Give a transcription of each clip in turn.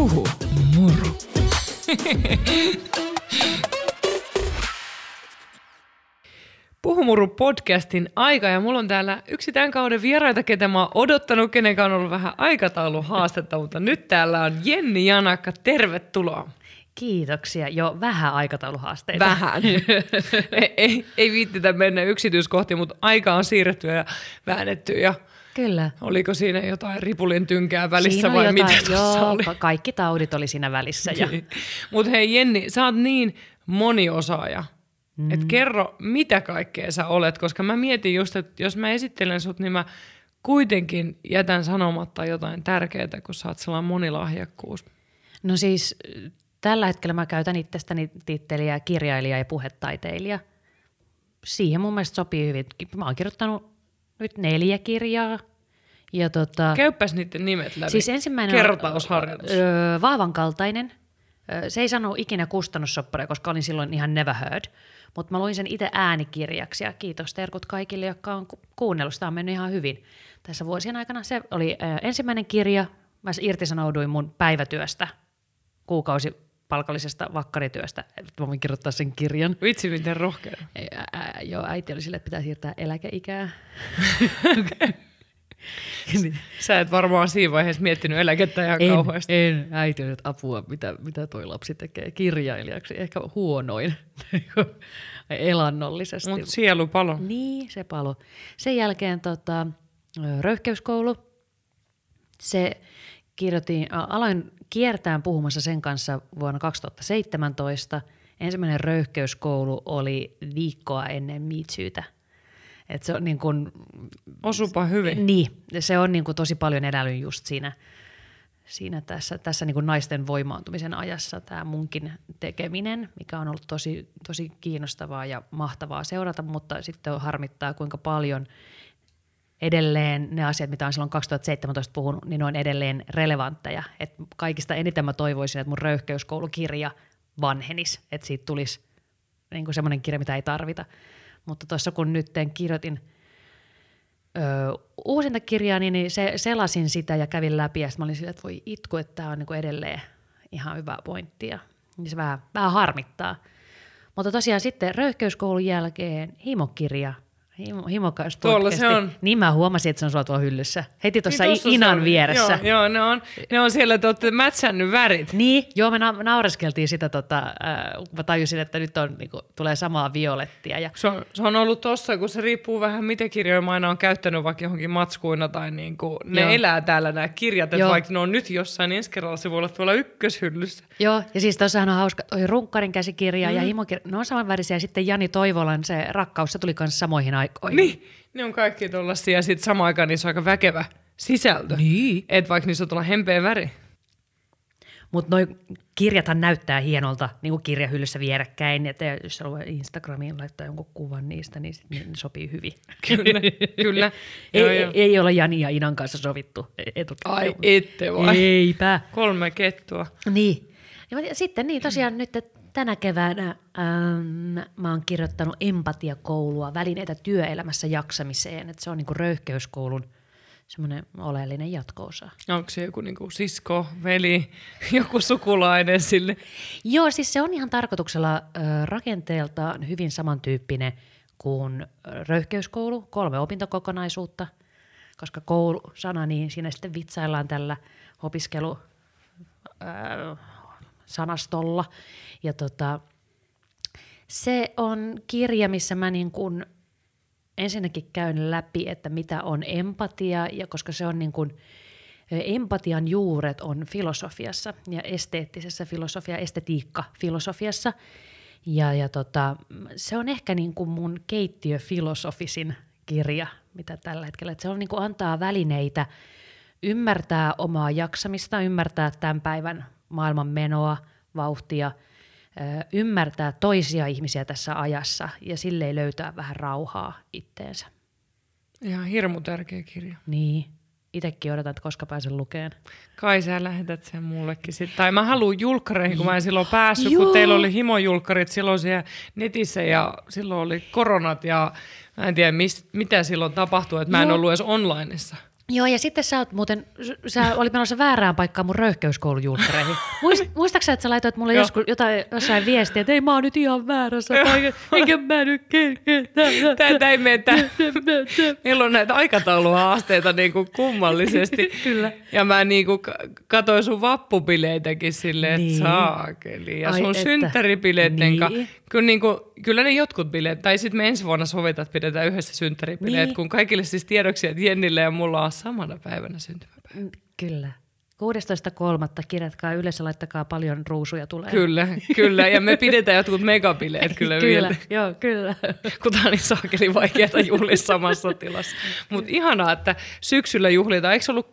Puhu muru. Puhumuru podcastin aika ja mulla on täällä yksi tämän kauden vieraita, ketä mä oon odottanut, kenen on ollut vähän aikatauluhaastetta, mutta nyt täällä on Jenni Janakka, tervetuloa. Kiitoksia. Jo vähän aikatauluhaasteita. Vähän. ei, ei, ei viittitä mennä yksityiskohtiin, mutta aika on siirretty ja väännetty ja Kyllä. Oliko siinä jotain ripulin tynkää välissä Siinä vai mitä jotain, tuossa joo, oli? ka- kaikki taudit oli siinä välissä. Ja, Mutta hei Jenni, sä oot niin moniosaaja. Mm. Et kerro, mitä kaikkea sä olet, koska mä mietin just, että jos mä esittelen sut, niin mä kuitenkin jätän sanomatta jotain tärkeää, kun sä oot sellainen monilahjakkuus. no siis tällä hetkellä mä käytän itsestäni titteliä kirjailija ja puhetaiteilija. Siihen mun mielestä sopii hyvin. Mä oon kirjoittanut nyt neljä kirjaa. Ja tota, Käyppäs niiden nimet läpi. Siis ensimmäinen Kertausharjoitus. on öö, vaavan kaltainen. Öö, se ei sano ikinä kustannussopparia, koska olin silloin ihan never heard. Mutta mä luin sen itse äänikirjaksi ja kiitos terkut kaikille, jotka on ku- kuunnellut. Sitä on mennyt ihan hyvin tässä vuosien aikana. Se oli öö, ensimmäinen kirja. Mä irtisanouduin mun päivätyöstä, kuukausi palkallisesta vakkarityöstä, mä voin kirjoittaa sen kirjan. Vitsi, miten rohkea. Ää, ää, joo, äiti oli sille, että pitää siirtää eläkeikää. Niin. Sä et varmaan siinä vaiheessa miettinyt eläkettä ihan En, kauheasti. en. Äiti on, että apua, mitä, mitä toi lapsi tekee kirjailijaksi. Ehkä huonoin elannollisesti. Mutta sielu palo. Niin, se palo. Sen jälkeen tota, röyhkeyskoulu. Se kirjoitin, aloin kiertään puhumassa sen kanssa vuonna 2017. Ensimmäinen röyhkeyskoulu oli viikkoa ennen Miitsyytä. Et se on niin kuin, Osupa hyvin. niin, se on niin kuin tosi paljon elänyt just siinä, siinä tässä, tässä niin naisten voimaantumisen ajassa tämä munkin tekeminen, mikä on ollut tosi, tosi kiinnostavaa ja mahtavaa seurata, mutta sitten harmittaa kuinka paljon edelleen ne asiat, mitä on silloin 2017 puhunut, niin ne on edelleen relevantteja. Et kaikista eniten mä toivoisin, että mun röyhkeyskoulukirja vanhenis, että siitä tulisi niin semmoinen kirja, mitä ei tarvita. Mutta tuossa kun nyt kirjoitin ö, uusinta kirjaa, niin, niin se, selasin sitä ja kävin läpi ja sitten mä olin sillä, että voi itku, että tämä on niin edelleen ihan hyvä pointti ja niin se vähän, vähän harmittaa. Mutta tosiaan sitten röyhkeyskoulun jälkeen himokirja, himo, himokas Tuolla se on. Niin mä huomasin, että se on sulla tuolla hyllyssä. Heti tuossa Niin niin tossa se Inan on. vieressä. Joo, joo ne, on, ne on siellä, että olette mätsännyt värit. Niin, joo, me na- naureskeltiin sitä, tota, äh, mä tajusin, että nyt on, niinku, tulee samaa violettia. Ja, Se on, se on ollut tossa, kun se riippuu vähän, mitä kirjoja mä aina on käyttänyt vaikka johonkin matskuina tai niin kuin, ne Joo. elää täällä nämä kirjat, että vaikka ne on nyt jossain, niin ensi kerralla se voi olla tuolla ykköshyllyssä. joo, ja siis tuossahan on hauska, toi Runkkarin käsikirja mm. ja himokirja, ne on samanvärisiä. Ja sitten Jani Toivolan se rakkaus, se tuli kanssa samoihin aikoihin. Niin, ne on kaikki tuollaisia ja sitten samaan aikaan niissä on aika väkevä sisältö. Niin. Et vaikka niissä on tuolla hempeä väri. Mutta noi kirjathan näyttää hienolta, niin kuin kirjahyllyssä vierekkäin. Että jos haluaa Instagramiin laittaa jonkun kuvan niistä, niin sit ne sopii hyvin. Kyllä, kyllä. ei, Joo, ei, joo. ei ole Jani ja Inan kanssa sovittu etukäteen. Ai ette vai? Eipä. Kolme kettua. Niin. Ja sitten niin tosiaan nyt että tänä keväänä ähm, mä oon kirjoittanut empatiakoulua, välineitä työelämässä jaksamiseen. Että se on niinku röyhkeyskoulun semmoinen oleellinen jatko-osa. Onko se joku niinku sisko, veli, joku sukulainen sille? Joo, siis se on ihan tarkoituksella ö, rakenteeltaan hyvin samantyyppinen kuin röyhkeyskoulu, kolme opintokokonaisuutta, koska koulu-sana, niin siinä sitten vitsaillaan tällä opiskelu ö, sanastolla. Ja tota, se on kirja, missä mä niin kuin ensinnäkin käyn läpi, että mitä on empatia, ja koska se on niin kuin, empatian juuret on filosofiassa ja esteettisessä filosofia, estetiikka filosofiassa. Ja, ja tota, se on ehkä niin kuin mun keittiöfilosofisin kirja, mitä tällä hetkellä. Et se on niin kuin antaa välineitä ymmärtää omaa jaksamista, ymmärtää tämän päivän maailman menoa, vauhtia, ymmärtää toisia ihmisiä tässä ajassa ja silleen löytää vähän rauhaa itteensä. Ihan hirmu tärkeä kirja. Niin, itsekin odotan, että koska pääsen lukemaan. Kai sä lähetät sen mullekin sitten. Tai mä haluan julkkareihin, kun mä en silloin päässyt, Joo. kun teillä oli himojulkkarit silloin siellä netissä ja silloin oli koronat ja mä en tiedä mis, mitä silloin tapahtui, että mä en Joo. ollut edes onlineissa. Joo, ja sitten sä oot muuten, sä olit menossa väärään paikkaan mun röyhkeyskoulujulkkareihin. Muist, muistaaksä, että sä laitoit mulle Joo. joskus jotain, jossain viestiä, että ei mä oon nyt ihan väärässä paikassa, eikä mä nyt Tätä ei mene. Meillä on näitä aikatauluhaasteita niin kuin kummallisesti. Kyllä. Ja mä niin kuin katoin sun vappubileitäkin silleen, että Niin. saakeli. Ja Ai sun että. synttäribileitten Niin. niin. kyllä, niin kuin, kyllä ne jotkut bileet, tai sitten me ensi vuonna sovitaan, että pidetään yhdessä synttäribileet, Niin. kun kaikille siis tiedoksi, että Jennille ja mulla on samana päivänä syntymäpäivä. Kyllä. 16.3. kirjatkaa ylös ja laittakaa paljon ruusuja tulee. Kyllä, kyllä. Ja me pidetään jotkut megabileet kyllä, kyllä. vielä. Joo, kyllä. kun tämä on niin saakeli vaikeaa juhlia samassa tilassa. Mutta ihanaa, että syksyllä juhlitaan. Eikö se ollut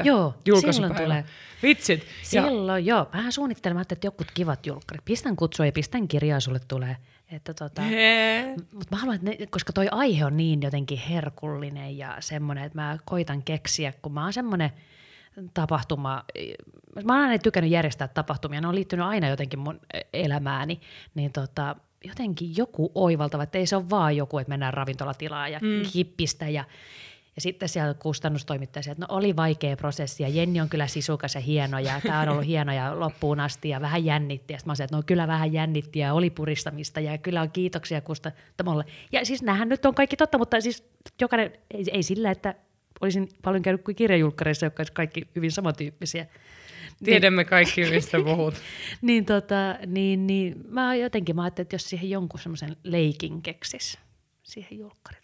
29.9. Joo, silloin tulee. Vitsit. Ja, Silloin joo. Vähän suunnittelemaan, että jokut kivat julkkarit. Pistän kutsua ja pistän kirjaa sulle tulee. Että tota. Mutta mä haluan, että ne, koska toi aihe on niin jotenkin herkullinen ja semmoinen, että mä koitan keksiä, kun mä oon semmoinen tapahtuma, mä oon aina tykännyt järjestää tapahtumia, ne on liittynyt aina jotenkin mun elämääni, niin tota, jotenkin joku oivaltava, että ei se ole vaan joku, että mennään ravintolatilaan ja mm. kippistä ja ja sitten siellä kustannustoimittaja, että no oli vaikea prosessi ja Jenni on kyllä sisukas ja hieno ja tämä on ollut hieno ja loppuun asti ja vähän jännitti. Ja sitten mä sanoin, että no kyllä vähän jännitti ja oli puristamista ja kyllä on kiitoksia kustantamolle. Ja siis nämähän nyt on kaikki totta, mutta siis jokainen, ei, ei sillä, että olisin paljon käynyt kuin kirjajulkkareissa, jotka olisivat kaikki hyvin samantyyppisiä. Tiedämme kaikki, mistä puhut. Niin, tota, niin, niin mä jotenkin mä ajattelin, että jos siihen jonkun semmoisen leikin keksis, siihen julkkariin.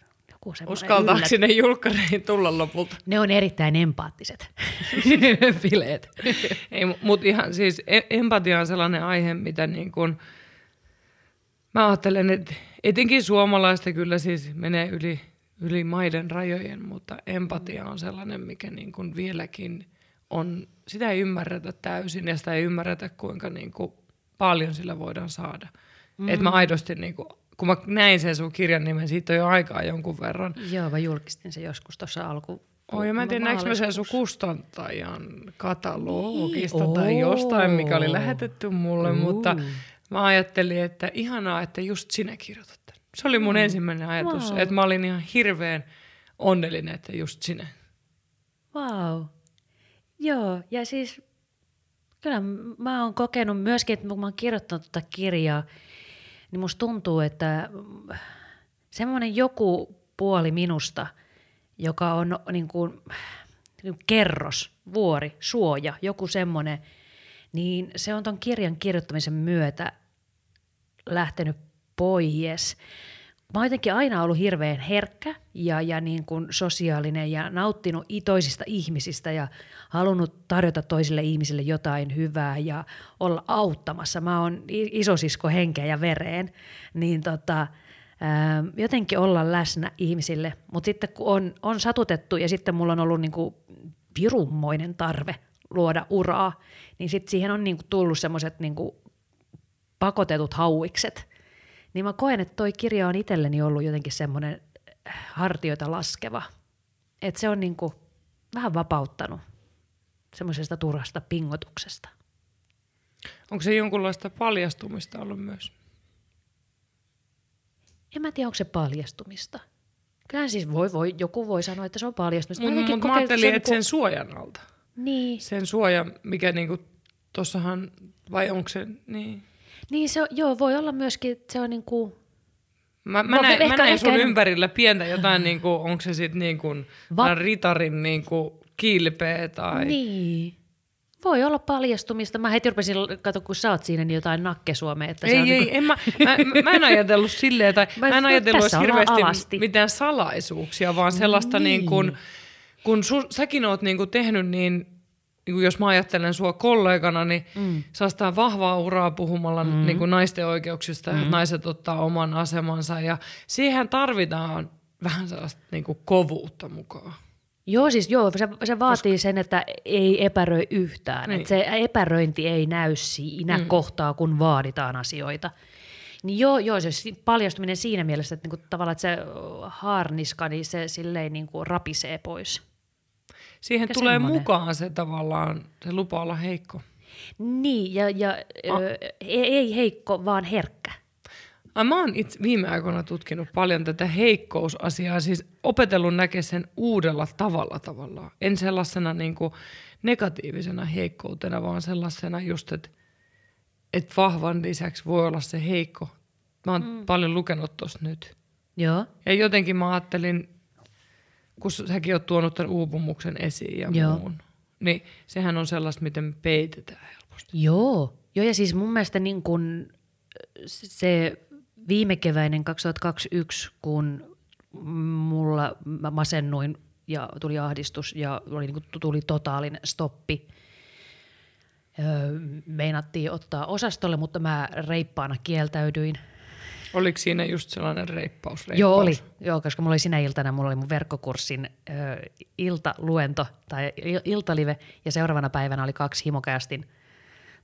Joku semmoinen Uskaltaako yllät- sinne julkkareihin tulla lopulta? Ne on erittäin empaattiset bileet. Ei, mutta ihan siis e- empatia on sellainen aihe, mitä niin kuin, mä ajattelen, että etenkin suomalaista kyllä siis menee yli, yli maiden rajojen, mutta empatia on sellainen, mikä niin kuin vieläkin on, sitä ei ymmärretä täysin ja sitä ei ymmärretä, kuinka niin kuin paljon sillä voidaan saada. Mm. Että mä aidosti, niin kuin, kun mä näin sen sun kirjan nimen, siitä on jo aikaa jonkun verran. Joo, mä julkistin sen joskus tuossa alku. Oi, ja mä en tiedä, näinkö mä sen sun kustantajan katalogista Niin, tai oo. jostain, mikä oli lähetetty mulle, Uu. mutta mä ajattelin, että ihanaa, että just sinä kirjoitat tämän. Se oli mun ensimmäinen ajatus, Wow. että mä olin ihan hirveän onnellinen, että just sinä. Wow. Joo, ja siis kyllä mä oon kokenut myöskin, että kun mä oon kirjoittanut tätä kirjaa, niin musta tuntuu, että mm, semmoinen joku puoli minusta, joka on niin kuin, niin kerros, vuori, suoja, joku semmoinen, niin se on ton kirjan kirjoittamisen myötä lähtenyt pois. Mä oon jotenkin aina ollut hirveän herkkä ja, ja niin kuin sosiaalinen ja nauttinut toisista ihmisistä ja halunnut tarjota toisille ihmisille jotain hyvää ja olla auttamassa. Mä oon isosisko henkeä ja vereen, niin tota, ää, jotenkin olla läsnä ihmisille. Mutta sitten kun on, on satutettu ja sitten mulla on ollut niin kuin pirummoinen tarve luoda uraa, niin sitten siihen on niin kuin tullut semmoiset niin pakotetut hauikset. Niin mä koen, että toi kirja on itselleni ollut jotenkin semmoinen hartioita laskeva. Että se on niinku vähän vapauttanut semmoisesta turhasta pingotuksesta. Onko se jonkunlaista paljastumista ollut myös? En mä tiedä, onko se paljastumista. Kyllähän siis voi, voi, joku voi sanoa, että se on paljastumista. Mutta mut mä ajattelin, se on että sen suojan alta. Niin, Sen suoja, mikä niinku tossahan, vai onko se, niin... niin se joo, voi olla myöskin, että se on niinku, Mä, mä, Voi- näin, ehkä- mä näin ehkä sun en- ympärillä pientä jotain, niinku, onko se sitten niinku, Va- ritarin niinku, kilpeä tai... niin. Voi olla paljastumista. Mä heti rupesin, kato kun sä oot siinä, niin jotain nakkesuomea. Että se Ei, on ei, niinku, en mä, mä, mä en ajatellut silleen, tai Mä- mä en ajatellut edes hirveästi alasti. mitään salaisuuksia, vaan sellaista niin. Niin. kuin, kun su, säkin oot niin kuin tehnyt niin, niin kuin jos mä ajattelen sua kollegana, niin mm. sellaista vahvaa uraa puhumalla mm. niin kuin naisten oikeuksista, mm. että naiset ottaa oman asemansa ja siihen tarvitaan vähän sellaista niin kuin kovuutta mukaan. Joo, siis joo, se, se vaatii Koska... sen, että ei epäröi yhtään. Niin. Että se epäröinti ei näy siinä mm. kohtaa, kun vaaditaan asioita. Niin joo, joo, se paljastuminen siinä mielessä, että niinku, tavallaan että se haarniska, niin se silleen niinku rapisee pois. Siihen Mikä tulee semmonen? mukaan se tavallaan, se lupa olla heikko. Niin, ja, ja A- ö, ei, ei heikko, vaan herkkä. Ai, mä oon itse viime aikoina tutkinut paljon tätä heikkousasiaa, siis opetellut näkee sen uudella tavalla tavallaan. En sellaisena niin kuin negatiivisena heikkoutena, vaan sellaisena just, että, että vahvan lisäksi voi olla se heikko. Mä oon mm. paljon lukenut tuosta nyt. Joo. Ja jotenkin mä ajattelin, kun säkin oot tuonut tämän uupumuksen esiin ja Joo. muun, niin sehän on sellaista, miten me peitetään helposti. Joo. Joo, ja siis mun mielestä niin kun se viime keväinen 2021, kun mulla mä masennuin ja tuli ahdistus ja oli niin kuin, tuli totaalinen stoppi. Öö, meinattiin ottaa osastolle, mutta mä reippaana kieltäydyin. Oliko siinä just sellainen reippaus? reippaus? Joo, oli. Joo, koska mulla oli sinä iltana, mulla oli mun verkkokurssin ö, iltaluento tai il- iltalive ja seuraavana päivänä oli kaksi himokästin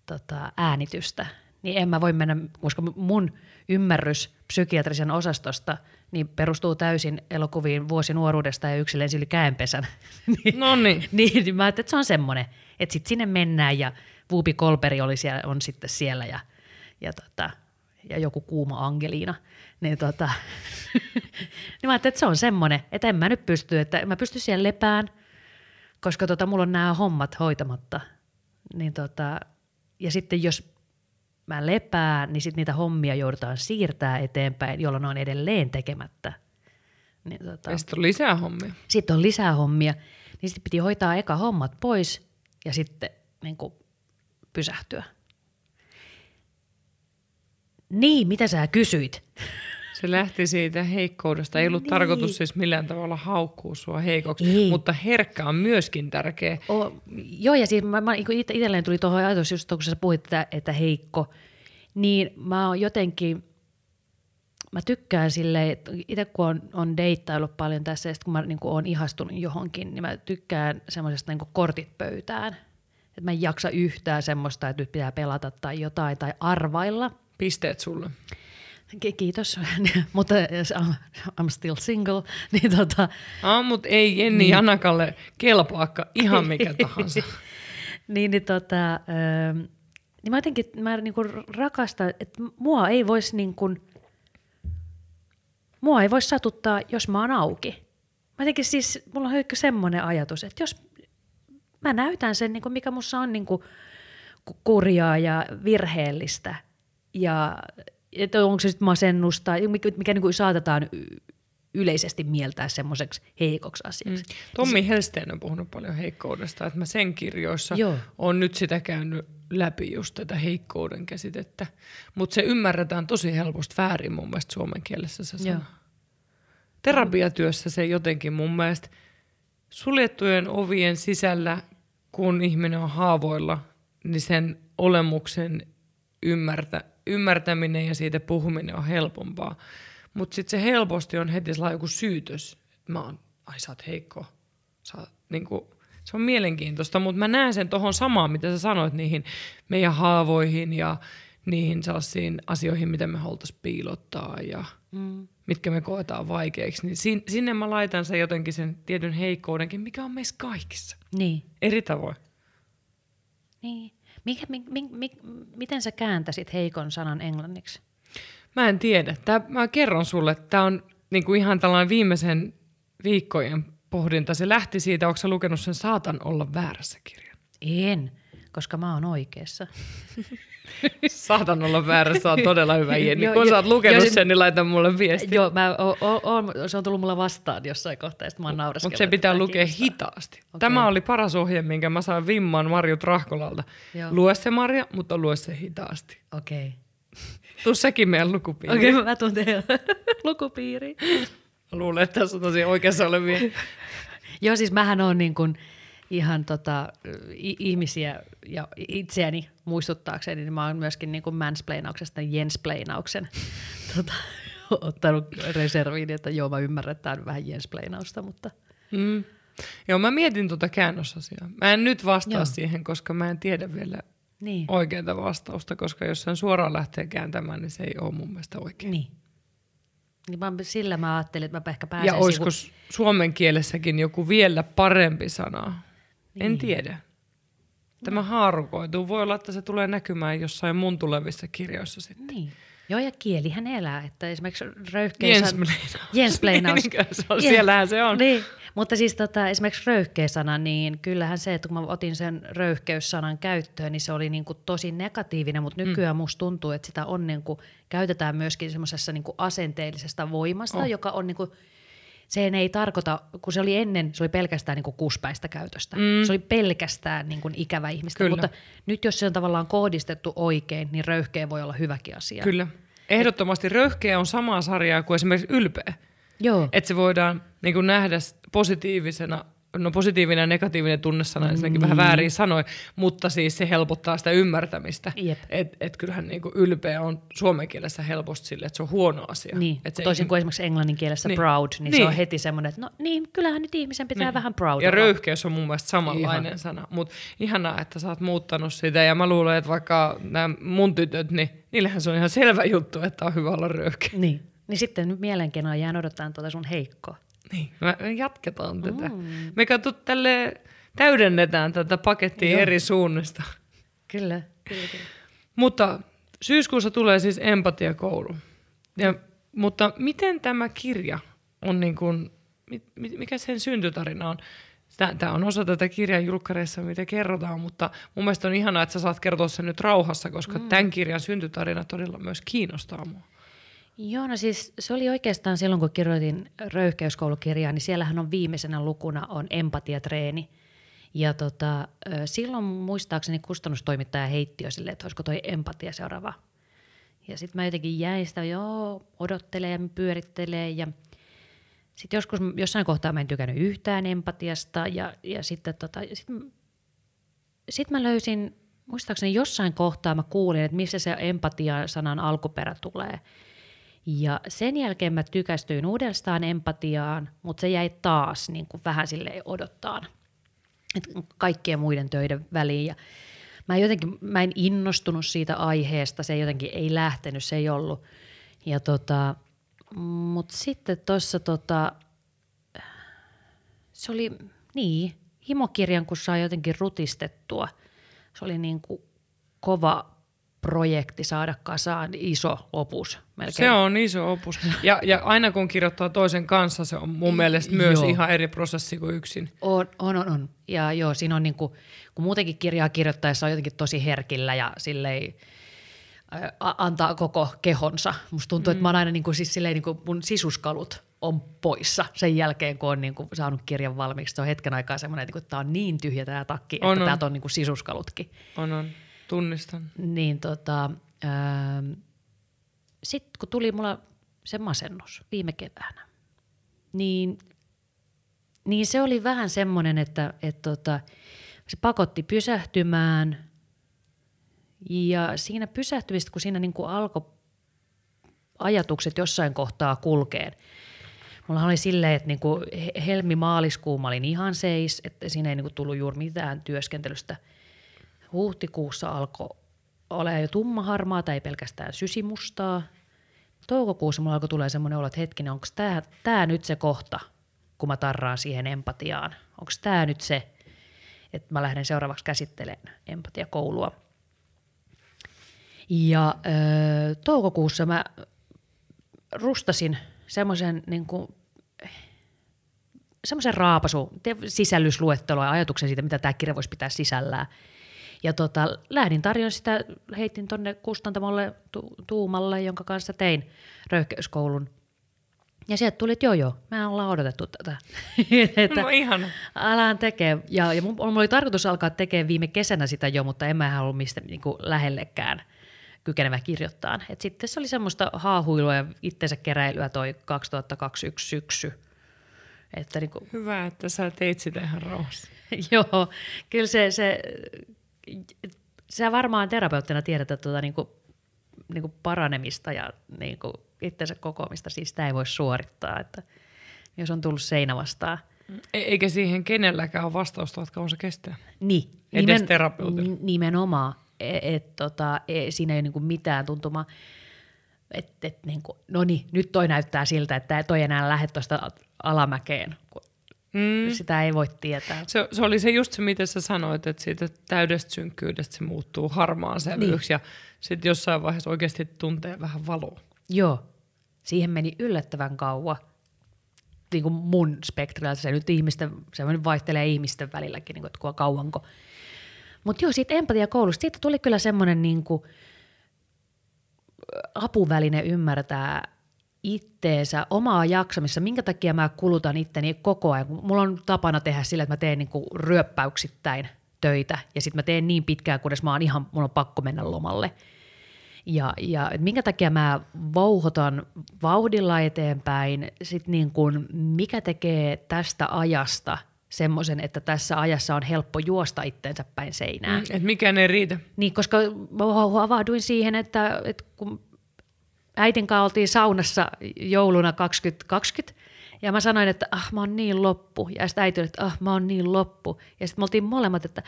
tota, äänitystä. Niin en mä voi mennä, koska mun ymmärrys psykiatrisen osastosta niin perustuu täysin elokuviin vuosi nuoruudesta ja yksi lensi yli käenpesän. niin, No niin. niin, niin mä ajattelin, että se on semmoinen, että sitten sinne mennään ja Vuupi Kolperi oli siellä, on sitten siellä ja, ja, tota, ja joku kuuma Angeliina. Niin, tota, niin mä ajattelin, että se on semmoinen, että en mä nyt pysty, että mä pysty siellä lepään, koska tota, mulla on nämä hommat hoitamatta. Niin tota, ja sitten jos mä lepään, niin sitten niitä hommia joudutaan siirtää eteenpäin, jolloin ne on edelleen tekemättä. Niin tota, Ja sitten on lisää hommia. sitten on lisää hommia, niin sitten piti hoitaa eka hommat pois ja sitten niin kuin pysähtyä. Niin, mitä sä kysyit? Se lähti siitä heikkoudesta. Ei ollut niin. tarkoitus siis millään tavalla haukkua sua heikoksi, Ei. mutta herkkä on myöskin tärkeä. O, joo, ja siis mä, mä, niin itselleen tuli tuohon ajatus, just kun sä puhuit, että, että heikko, niin mä oon jotenkin, mä tykkään silleen, että itse kun on, on deittaillut paljon tässä, ja sit kun mä niin oon ihastunut johonkin, niin mä tykkään semmoisesta niin kortit pöytään. Että mä en jaksa yhtään semmoista, että nyt pitää pelata tai jotain, tai arvailla. Pisteet sulle. Ki- Kiitos, mutta jos I'm, I'm still single, niin tota, Ah, mutta ei Jenni niin. Janakalle kelpaakka ihan mikä tahansa. niin, niin, tota, öö, niin mä jotenkin mä niinku rakastan, että mua ei voisi niinku, mua ei voisi satuttaa, jos mä oon auki. Mä jotenkin siis, mulla on hyvin semmoinen ajatus, että jos mä näytän sen, niinku, mikä mussa on niinku, ku- kurjaa ja virheellistä ja että onko se sitten masennusta, mikä, mikä niinku saatetaan y- yleisesti mieltää semmoiseksi heikoksi asiaksi. Mm. Tommi Helsteen on puhunut paljon heikkoudesta, että mä sen kirjoissa Joo. on nyt sitä käynyt läpi just tätä heikkouden käsitettä. Mutta se ymmärretään tosi helposti väärin mun mielestä suomen kielessä se sana. Joo. Terapiatyössä se jotenkin mun mielestä suljettujen ovien sisällä, kun ihminen on haavoilla, niin sen olemuksen ymmärtä, ymmärtäminen ja siitä puhuminen on helpompaa. Mutta sitten se helposti on heti sellainen joku syytös, että mä oon, ai sä oot heikko. Sä oot, niinku, se on mielenkiintoista, mutta mä näen sen tuohon samaan, mitä sä sanoit niihin meidän haavoihin ja niihin sellaisiin asioihin, mitä me haluttaisiin piilottaa ja mm. mitkä me koetaan vaikeiksi. Niin sin- sinne mä laitan sen jotenkin sen tietyn heikkoudenkin, mikä on meissä kaikissa. Niin. Eri tavoin. Niin. Mikä, mi, mi, mi, miten sä kääntäisit heikon sanan englanniksi? Mä en tiedä. Tää, mä kerron sulle, että tämä on niinku ihan tällainen viimeisen viikkojen pohdinta. Se lähti siitä, onko sä lukenut sen Saatan olla väärässä kirjan? En, koska mä oon oikeassa. Saatan olla väärässä on todella hyvä Jenni. Kun jo- sä oot lukenut jo, sen, niin laita mulle viesti. Joo, mä o, o, on, se on tullut mulle vastaan jossain kohtaa, ja sit mä oon. Mutta se pitää että tää lukea kiinnostaa. hitaasti. Tämä oli paras ohje, minkä mä sain vimman Marjut Rahkolalta. Joo. Lue se Marja, mutta lue se hitaasti. Okei. Okay. Tuu sekin meidän lukupiiriin. Okei, okay, mä tuun teidän lukupiiriin. Luulen, että tässä on tosi oikeassa olevia. Joo, siis mähän on niin kuin ihan tota, ihmisiä ja itseäni muistuttaakseni, niin mä oon myöskin niin kuin mansplainauksesta jensplainauksen tota, ottanut reserviin, että joo, mä ymmärrän, että on vähän jensplainausta, mutta Mm. Joo, mä mietin tuota käännösasiaa. Mä en nyt vastaa Joo. Siihen, koska mä en tiedä vielä niin. oikeaa vastausta, koska jos sen suoraan lähtee kääntämään, niin se ei ole mun mielestä oikein. Niin. niin mä, sillä mä ajattelin, että mä ehkä pääsen Ja olisiko sivu- suomen kielessäkin joku vielä parempi sana? En Niin. tiedä. Tämä haarukoituu. Voi olla, että se tulee näkymään jossain mun tulevissa kirjoissa sitten. Niin. Joo, ja kielihän elää. Että esimerkiksi röyhkeä... Jensplainaus. Jensplainaus. Niinkö se on? Jen- Siellähän se on. Niin, mutta siis tota, esimerkiksi röyhkeä-sana, niin kyllähän se, että kun mä otin sen röyhkeyssanan käyttöön, niin se oli niin kuin tosi negatiivinen, mutta Mm. nykyään musta tuntuu, että sitä on niin kuin, käytetään myöskin semmoisessa niin asenteellisesta voimasta, Oh. joka on niin se ei tarkoita, kun se oli ennen, se oli pelkästään niin kuin kuspäistä käytöstä. Mm. Se oli pelkästään niin kuin ikävä ihmistä, Kyllä. mutta nyt jos se on tavallaan kohdistettu oikein, niin röyhkeä voi olla hyväkin asia. Kyllä. Ehdottomasti röyhkeä on samaa sarjaa kuin esimerkiksi ylpeä. Joo. Että se voidaan niin kuin nähdä positiivisena, no positiivinen ja negatiivinen tunnesana, ensinnäkin vähän väärin sanoi, mutta siis se helpottaa sitä ymmärtämistä. Että et kyllähän niin kuin ylpeä on suomen kielessä helposti sille, että se on huono asia. Niin, Et se toisin kuin esimerkiksi englannin kielessä Niin. proud, niin, Niin. se on heti semmoinen, että no niin, kyllähän nyt ihmisen pitää Niin. vähän proud Ja olla. röyhkeys on mun mielestä samanlainen Ihan. sana. Mutta ihanaa, että sä oot muuttanut sitä. Ja mä luulen, että vaikka nämä mun tytöt, niin niillähän se on ihan selvä juttu, että on hyvä olla röyhkeä. Niin. Niin sitten nyt mielenkiinnolla jään odottaa tuota sun heikkoa. Niin, me me jatketaan tätä. Me katso tälle täydennetään tätä pakettia Joo. eri suunnista. Kyllä, kyllä, kyllä. Mutta syyskuussa tulee siis empatiakoulu. Ja, mutta miten tämä kirja on niin kuin, mi- mi- mikä sen syntytarina on? Tämä on osa tätä kirjan julkkareissa, mitä kerrotaan, mutta mun mielestä on ihanaa, että sä saat kertoa sen nyt rauhassa, koska mm. tämän kirjan syntytarina todella myös kiinnostaa mua. Joo, no siis se oli oikeastaan silloin, kun kirjoitin röyhkeyskoulukirjaa, niin siellähän on viimeisenä lukuna on empatiatreeni. Ja tota, silloin muistaakseni kustannustoimittaja heitti jo silleen, että olisiko toi empatia seuraava. Ja sitten mä jotenkin jäin sitä, joo, odottelee ja pyörittelee ja sitten joskus jossain kohtaa mä en tykännyt yhtään empatiasta ja, ja sitten tota, sit, sit mä löysin, muistaakseni jossain kohtaa mä kuulin, että missä se empatia-sanan alkuperä tulee. Ja sen jälkeen mä tykästyin uudestaan empatiaan, mutta se jäi taas niin kuin vähän sille odottaan et kaikkien muiden töiden väliin. Ja mä, jotenkin, mä en innostunut siitä aiheesta, se jotenkin ei lähtenyt, se ei ollut. Ja tota, mutta sitten tuossa tota, se oli, niin, himokirjan kun saa jotenkin rutistettua, se oli niin kuin kova projekti saada kasaan iso opus melkein. Se on iso opus. Ja, ja aina kun kirjoittaa toisen kanssa, se on mun mielestä myös Joo. ihan eri prosessi kuin yksin. On, on, on, on. Ja joo, siinä on niin kuin, kun muutenkin kirjaa kirjoittaessa on jotenkin tosi herkillä ja silleen ä, antaa koko kehonsa. Musta tuntuu, mm. että mä oon aina niin kuin, siis silleen, niin kuin mun sisuskalut on poissa sen jälkeen, kun on niin kuin saanut kirjan valmiiksi. Se on hetken aikaa semmoinen, että tämä on niin tyhjä tämä takki, On, että on. täältä on niin kuin sisuskalutkin. On, on. Tunnistan. Niin tota, sitten kun tuli mulla se masennus viime keväänä, niin, niin se oli vähän semmoinen, että et tota, se pakotti pysähtymään. Ja siinä pysähtymistä, kun siinä niinku alkoi ajatukset jossain kohtaa kulkeen, Mulla oli silleen, että niinku he- helmi-maaliskuu mä olin ihan seis, että siinä ei niinku tullut juuri mitään työskentelystä. Huhtikuussa alkoi olemaan jo tummaharmaata, ei pelkästään sysimustaa. Toukokuussa mulla alkoi tulee semmoinen olo, että hetkinen, onko tämä tää nyt se kohta, kun mä tarraan siihen empatiaan? Onko tämä nyt se, että mä lähden seuraavaksi käsittelemään empatiakoulua? Ja ö, toukokuussa mä rustasin semmoisen niin kuin, semmoisen raapasu, te- sisällysluettelua ja ajatuksen siitä, mitä tämä kirja voisi pitää sisällään. Ja tota, lähdin tarjoa sitä, heitin tonne kustantamolle tu- Tuumalle, jonka kanssa tein röyhkeyskoulun. Ja sieltä tuli, että joo joo, me ollaan odotettu tätä. että No ihana. alaan tekee. Ja, ja mun, mulla oli tarkoitus alkaa tekemään viime kesänä sitä jo, mutta en mä ollut mistä niin kuin lähellekään kykenevä kirjoittaa. Et sitten se oli semmoista haahuilua ja itsensä keräilyä toi 2021 syksy. Että niin kuin, Hyvä, että sä teit sitä ihan rauhassa. joo, kyllä se, se, sä varmaan terapeuttina tiedät, että tuota, niin kuin, niin kuin paranemista ja niin kuin itsensä kokoamista, siis sitä ei voi suorittaa, että jos on tullut seinä vastaan. E- eikä siihen kenelläkään ole vastausta, että kauan se kestää. Niin. Edes terapeutilla. n- Nimenomaan. Et, et, tota, e, siinä ei ole niinku mitään tuntumaa. Et, et, niinku, no niin, nyt toi näyttää siltä, että toi enää lähde tuosta alamäkeen. Kun Mm. Sitä ei voi tietää. Se, se oli se just se, miten sä sanoit, että siitä täydestä synkkyydestä se muuttuu harmaan sävyyksi niin. ja sitten jossain vaiheessa oikeasti tuntee vähän valoa. Joo, siihen meni yllättävän kauan. Niin kuin mun spektrillä, se nyt ihmisten, se nyt vaihtelee ihmisten välilläkin, niin kuin, että kuinka kauanko. Mutta joo, siitä empatiakoulusta, siitä tuli kyllä semmoinen niin kuin apuväline ymmärtää itteensä, omaa jaksamista, minkä takia mä kulutan itteni koko ajan. Mulla on tapana tehdä sillä, että mä teen niin kuin ryöppäyksittäin töitä ja sitten mä teen niin pitkään, kunnes mä oon ihan, mun on pakko mennä lomalle. Ja, ja minkä takia mä vauhotan vauhdilla eteenpäin, sit niin kuin, mikä tekee tästä ajasta semmoisen, että tässä ajassa on helppo juosta itteensä päin seinään. Mm, että mikään ei riitä. Niin, koska mä havahduin siihen, että, että kun äitin kanssa oltiin saunassa jouluna 2020, ja mä sanoin, että ah, mä oon niin loppu. Ja sitten äiti oli, että ah, mä oon niin loppu. Ja sitten me oltiin molemmat, että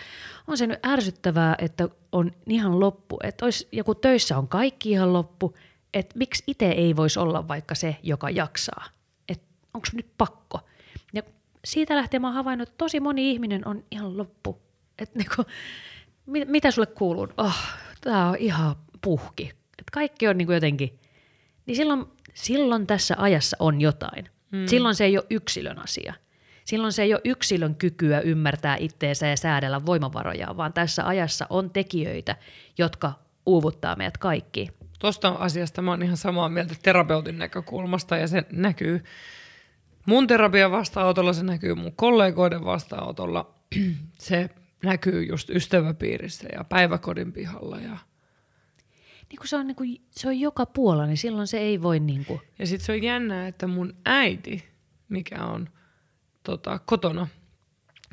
on se nyt ärsyttävää, että on ihan loppu. Että olisi, joku töissä on kaikki ihan loppu. Että miksi itse ei voisi olla vaikka se, joka jaksaa. Että onko nyt pakko. Ja siitä lähtien mä oon havainnut, että tosi moni ihminen on ihan loppu. Että niinku, mit, mitä sulle kuuluu? Oh, tää on ihan puhki. Että kaikki on niinku jotenkin, niin silloin, silloin tässä ajassa on jotain. Mm. Silloin se ei ole yksilön asia. Silloin se ei ole yksilön kykyä ymmärtää itteensä ja säädellä voimavaroja, vaan tässä ajassa on tekijöitä, jotka uuvuttaa meidät kaikki. Tuosta asiasta mä oon ihan samaa mieltä terapeutin näkökulmasta ja se näkyy mun terapian vastaanotolla, se näkyy mun kollegoiden vastaanotolla, se näkyy just ystäväpiirissä ja päiväkodin pihalla ja niin kun se, on, niin kuin, se on joka puolella, niin silloin se ei voi... Niin kuin... Ja sitten se on jännää, että mun äiti, mikä on tota, kotona,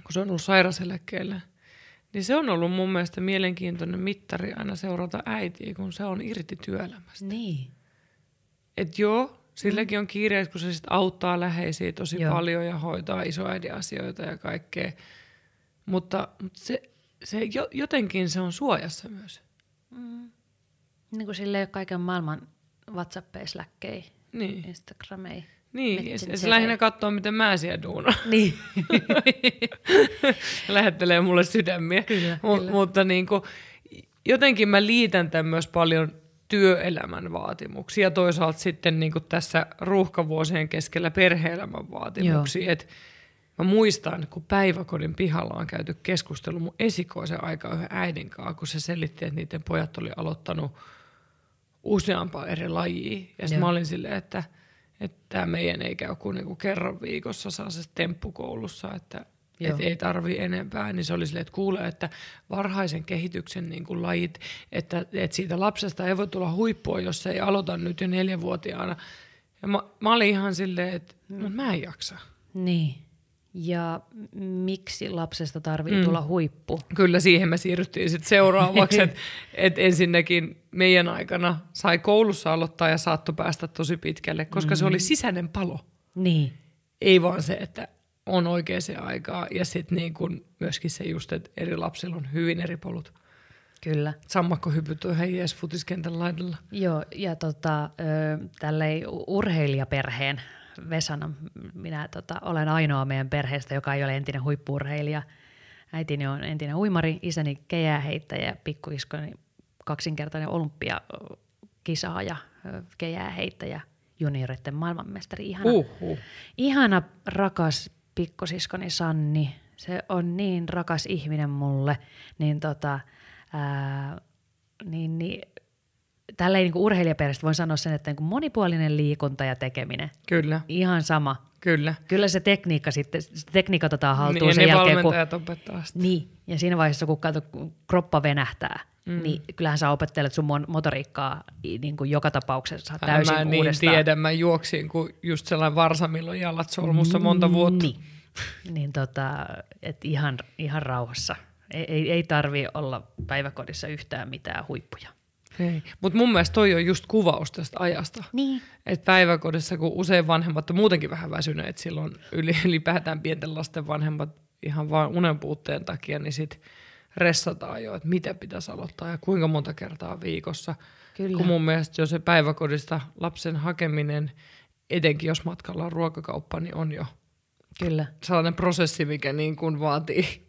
kun se on ollut sairaseläkkeellä, niin se on ollut mun mielestä mielenkiintoinen mittari aina seurata äitiä, kun se on irti työelämästä. Niin. Et joo, silläkin on kiire, kun se sit auttaa läheisiä tosi joo. paljon ja hoitaa isoäidin asioita ja kaikkea. Mutta, mutta se, se, jotenkin se on suojassa myös. Mm. Niin kuin sille ei ole kaiken maailman WhatsAppeja, Slackkei, niin. Instagramei. Niin, ja se lähinnä katsoo, miten mä siellä duunaan. Niin. Lähettelee mulle sydämiä. Kyllä, M- kyllä. Mutta niin kuin, jotenkin mä liitän tämän myös paljon työelämän vaatimuksia ja toisaalta sitten niin kuin tässä ruuhkavuosien keskellä perheelämän vaatimuksia. Et mä muistan, kun päiväkodin pihalla on käyty keskustelu mun esikoisen aika yhden äidin kanssa, kun se selitti, että niiden pojat oli aloittanut – useampaa eri lajia. Ja sitten mä olin silleen, että, että tämä meidän ei käy kuin niinku kerran viikossa sellaisessa temppukoulussa, että et ei tarvi enempää, niin se oli silleen, että kuulee, että varhaisen kehityksen niin kuin lajit, että, että siitä lapsesta ei voi tulla huippua, jos se ei aloita nyt jo neljävuotiaana. Ja mä, mä olin ihan silleen, että mm. mä en jaksa. Niin ja miksi lapsesta tarvii mm. tulla huippu. Kyllä siihen me siirryttiin sitten seuraavaksi, että et ensinnäkin meidän aikana sai koulussa aloittaa ja saattoi päästä tosi pitkälle, koska mm. se oli mm. sisäinen palo. Niin. Ei vaan se, että on oikeaan aikaa ja sitten niin kun myöskin se just, että eri lapsilla on hyvin eri polut. Kyllä. Sammakko hypyt on jees futiskentän laidalla. Joo, ja tota, tällei urheilijaperheen Vesana. Minä tota, olen ainoa meidän perheestä, joka ei ole entinen huippurheilija. Äitini on entinen uimari, isäni kejääheittäjä, pikkuiskoni kaksinkertainen olympiakisaaja, kejääheittäjä, junioreiden maailmanmestari. Ihana, uh-huh. ihana rakas pikkusiskoni Sanni. Se on niin rakas ihminen mulle. Niin tota, ää, niin, niin tällä niin urheilijaperheestä voin sanoa sen, että niin monipuolinen liikunta ja tekeminen. Kyllä. Ihan sama. Kyllä. Kyllä se tekniikka sitten, se tekniikka otetaan haltuun niin, sen niin jälkeen, kun... opettaa sitä. Niin, ja siinä vaiheessa kun kato, kroppa venähtää, mm. niin kyllähän sä opettelet sun motoriikkaa niin kuin joka tapauksessa Hän täysin mä niin tiedän, mä juoksin kuin just sellainen varsa, milloin jalat solmussa monta vuotta. Niin, niin tota, et ihan, ihan rauhassa. Ei, ei, ei tarvi olla päiväkodissa yhtään mitään huippuja. Ei. Mutta mun mielestä toi on just kuvaus tästä ajasta. Niin. Että päiväkodissa, kun usein vanhemmat on muutenkin vähän väsyneet silloin yli, ylipäätään pienten lasten vanhemmat ihan vain unen puutteen takia, niin sit ressataan jo, että mitä pitäisi aloittaa ja kuinka monta kertaa viikossa. Kyllä. Kun mun mielestä jo se päiväkodista lapsen hakeminen, etenkin jos matkalla on ruokakauppa, niin on jo Kyllä. sellainen prosessi, mikä niin kuin vaatii.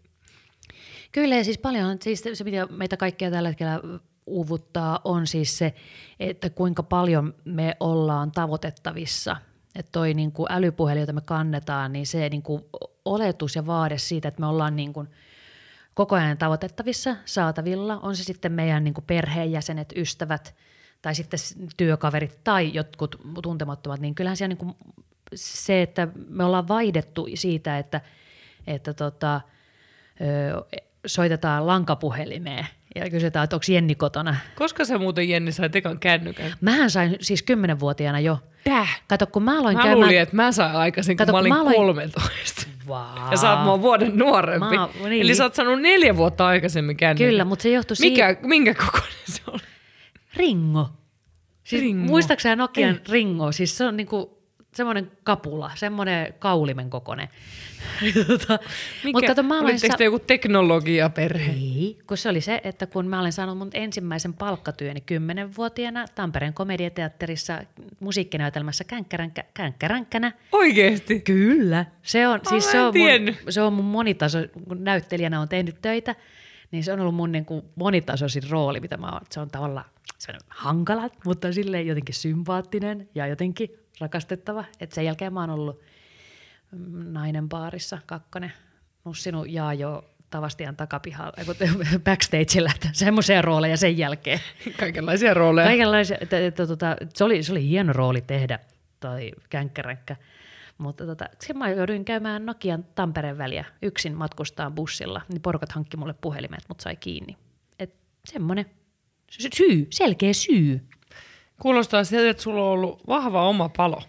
Kyllä, ja siis paljon, siis se mitä meitä kaikkia tällä hetkellä uuvuttaa on siis se, että kuinka paljon me ollaan tavoitettavissa. Että toi niin kuin älypuhelin, jota me kannetaan, niin se niin kuin oletus ja vaade siitä, että me ollaan niin kuin koko ajan tavoitettavissa, saatavilla, on se sitten meidän niin kuin perheenjäsenet, ystävät tai sitten työkaverit tai jotkut tuntemattomat, niin kyllähän siellä niin kuin se, että me ollaan vaihdettu siitä, että, että tota, soitetaan lankapuhelimeen ja kysytään, että onko Jenni kotona. Koska sä muuten Jenni sai tekan kännykän? Mähän sain siis kymmenenvuotiaana jo. Täh? Kato, kun mä aloin Mä käymään... luulin, että mä sain aikaisin, kun Kato, mä kun olin mä aloin- 13. Vau. Ja sä oot mua vuoden nuorempi. Mä- niin. Eli sä oot saanut neljä vuotta aikaisemmin kännykän. Kyllä, mutta se johtui Mikä, siitä... minkä kokoinen se oli? Ringo. Siis Ringo. Muistaakseni Nokian Ringo? Siis se on niinku semmoinen kapula, semmoinen kaulimen kokoinen. tota, Mutta kato, mä Olitteko sa- te joku teknologiaperhe? Ei, kun se oli se, että kun mä olen saanut mun ensimmäisen palkkatyöni kymmenenvuotiaana Tampereen komediateatterissa musiikkinäytelmässä Känkkäränkkä, Känkkäränkkänä. Oikeesti? Kyllä. Se on, siis se on, mun, tiennyt. se on mun monitaso, kun näyttelijänä on tehnyt töitä, niin se on ollut mun niin kuin monitasoisin rooli, mitä mä oon. Se on tavallaan semmoinen hankala, mutta silleen jotenkin sympaattinen ja jotenkin rakastettava. Et sen jälkeen mä oon ollut mm, nainen baarissa, kakkonen, nussinut Jaajo Tavastian takapihalla, backstageillä, että semmoisia rooleja sen jälkeen. Kaikenlaisia rooleja. Kaikenlaisia, että, että, tota, se, oli, se oli hieno rooli tehdä, toi känkkäränkkä. Mutta tota, sitten mä jouduin käymään Nokian Tampereen väliä yksin matkustaa bussilla, niin porukat hankki mulle puhelimet, mutta sai kiinni. Et semmoinen sy- syy, selkeä syy. Kuulostaa siltä, että sulla on ollut vahva oma palo.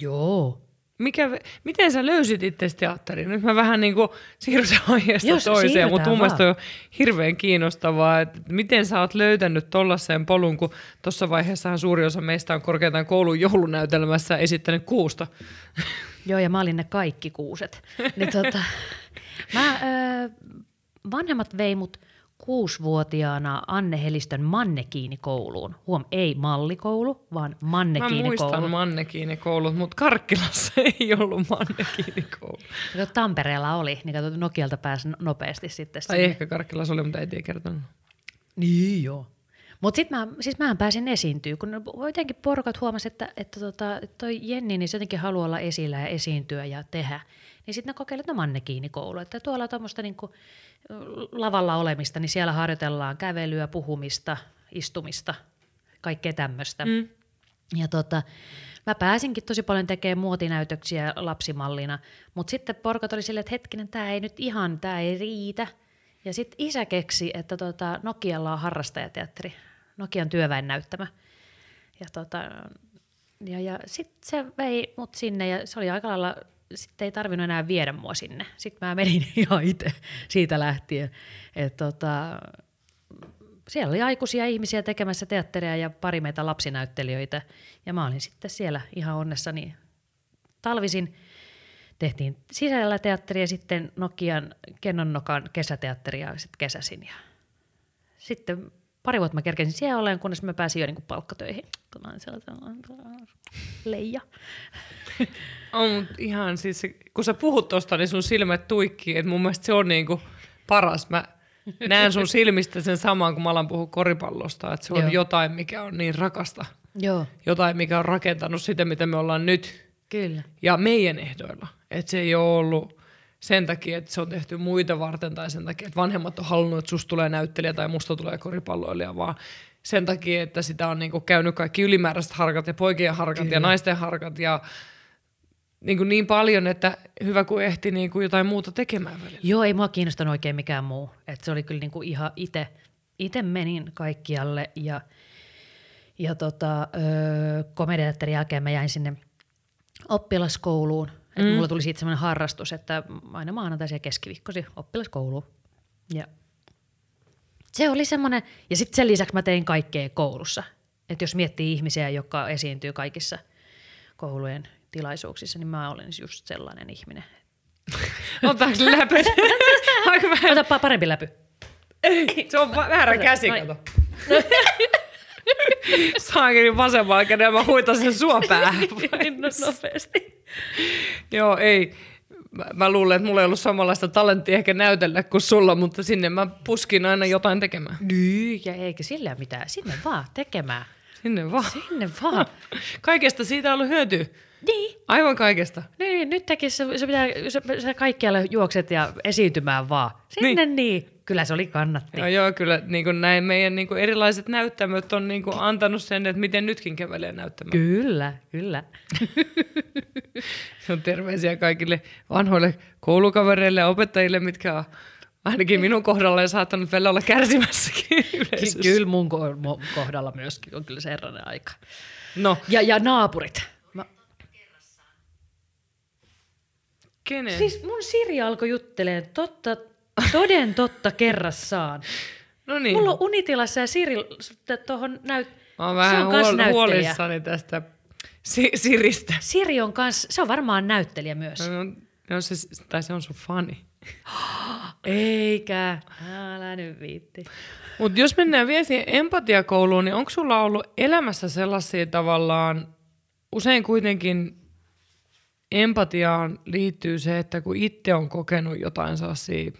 Joo. Mikä, miten sä löysit itse teatteriin? Nyt mä vähän niin kuin siirryn aiheesta Jos toiseen, mutta mun mielestä on hirveän kiinnostavaa, että miten sä oot löytänyt tollaiseen polun, kun tuossa vaiheessahan suuri osa meistä on korkeintaan koulun joulunäytelmässä esittänyt kuusta. Joo, ja mä olin ne kaikki kuuset. Niin tota, mä, ö, vanhemmat vei mut kuusivuotiaana Anne Helistön Mannekiinikouluun. Huom, ei mallikoulu, vaan Mä Mannekiinikoulu. muistan mannekiinikoulut, mutta Karkkilassa ei ollut mannekiinikoulu. Kato, Tampereella oli, niin kato, Nokialta pääsi no- nopeasti sitten. Tai sinne. ehkä Karkkilassa oli, mutta ei tiedä kertonut. Niin joo. Mutta sitten mä, siis mä pääsin esiintyä, kun jotenkin porukat huomasi, että, että tota, toi Jenni, niin se jotenkin haluaa olla esillä ja esiintyä ja tehdä. Niin sitten ne kokeilivat, että no mannekiinikoulu, että tuolla tuommoista niinku lavalla olemista, niin siellä harjoitellaan kävelyä, puhumista, istumista, kaikkea tämmöistä. Mm. Ja tota, mä pääsinkin tosi paljon tekemään muotinäytöksiä lapsimallina, mutta sitten porkat oli silleen, että hetkinen, tämä ei nyt ihan, tämä ei riitä. Ja sitten isä keksi, että tota, Nokialla on harrastajateatteri, Nokian työväen näyttämä. Ja, tota, ja, ja sitten se vei mut sinne ja se oli aika lailla, sitten ei tarvinnut enää viedä mua sinne. Sitten mä menin ihan itse siitä lähtien. Et tota, siellä oli aikuisia ihmisiä tekemässä teatteria ja pari meitä lapsinäyttelijöitä. Ja mä olin sitten siellä ihan onnessani talvisin. Tehtiin sisällä teatteria, sitten Nokian Kennonnokan kesäteatteria sitten kesäsin. Ja sitten pari vuotta mä kerkesin siellä olen, kunnes mä pääsin jo niin palkkatöihin. Kun mä olin sellainen leija. On ihan siis, se- kun sä puhut tosta, niin sun silmät tuikkii, että mun mielestä se on niinku paras. Mä näen sun silmistä sen saman, kun mä alan puhua koripallosta, että se on Joo. jotain, mikä on niin rakasta. Joo, Jotain, mikä on rakentanut sitä, mitä me ollaan nyt. kyllä. Ja meidän ehdoilla. Että se ei ole ollut sen takia, että se on tehty muita varten tai sen takia, että vanhemmat on halunnut, että susta tulee näyttelijä tai musta tulee koripalloilija, vaan sen takia, että sitä on niinku käynyt kaikki ylimääräiset harkat ja poikien harkat Kyllä. ja naisten harkat ja niin, kuin niin paljon, että hyvä kun ehti niin kuin jotain muuta tekemään välillä. Joo, ei mua kiinnostanut oikein mikään muu. Et se oli kyllä niinku ihan itse. Itse menin kaikkialle ja, ja tota, öö, komediateatterin jälkeen mä jäin sinne oppilaskouluun. Et mm. Mulla tuli siitä semmoinen harrastus, että aina maanantaisin ja keskiviikkosi oppilaskouluun. Ja se oli semmoinen, ja sitten sen lisäksi mä tein kaikkea koulussa. Että jos miettii ihmisiä, jotka esiintyy kaikissa koulujen tilaisuuksissa, niin mä olin just sellainen ihminen. Otetaanko läpi? Aika vähän. Ota pa- parempi läpy. Se on väärä käsi, kato. Saankin vasemmalla kädellä, mä huitan sen sua päähän. Niin no, nopeasti. Joo, ei. Mä, mä luulen, että mulla ei ollut samanlaista talenttia ehkä näytellä kuin sulla, mutta sinne mä puskin aina jotain tekemään. Niin, ja eikä sillä mitään. Sinne vaan tekemään. Sinne vaan. Sinne vaan. Kaikesta siitä on ollut hyötyä. Niin. Aivan kaikesta. Niin, nyt tekin se, se pitää, se, se kaikkialle juokset ja esiintymään vaan. Sinne niin. niin. Kyllä se oli kannatti. Joo, joo kyllä niin kuin näin meidän niin kuin erilaiset näyttämöt on niin kuin antanut sen, että miten nytkin kävelee näyttämään. Kyllä, kyllä. Se on terveisiä kaikille vanhoille koulukavereille ja opettajille, mitkä on ainakin minun kohdalla saattanut välillä olla kärsimässäkin yleisössä. Kyllä mun ko- kohdalla myöskin on kyllä sellainen aika. No, Ja, ja naapurit. Kenen? siis mun Siri alkoi jutteleen totta, toden totta kerrassaan. no niin. Mulla on unitilassa ja Siri tuohon näyt... Mä oon se vähän on kans huol- huolissani tästä si- Siristä. Siri on kans, se on varmaan näyttelijä myös. No, no se, tai se on sun fani. Eikä. Älä nyt viitti. Mutta jos mennään vielä siihen empatiakouluun, niin onko sulla ollut elämässä sellaisia tavallaan, usein kuitenkin empatiaan liittyy se, että kun itse on kokenut jotain sellaisia,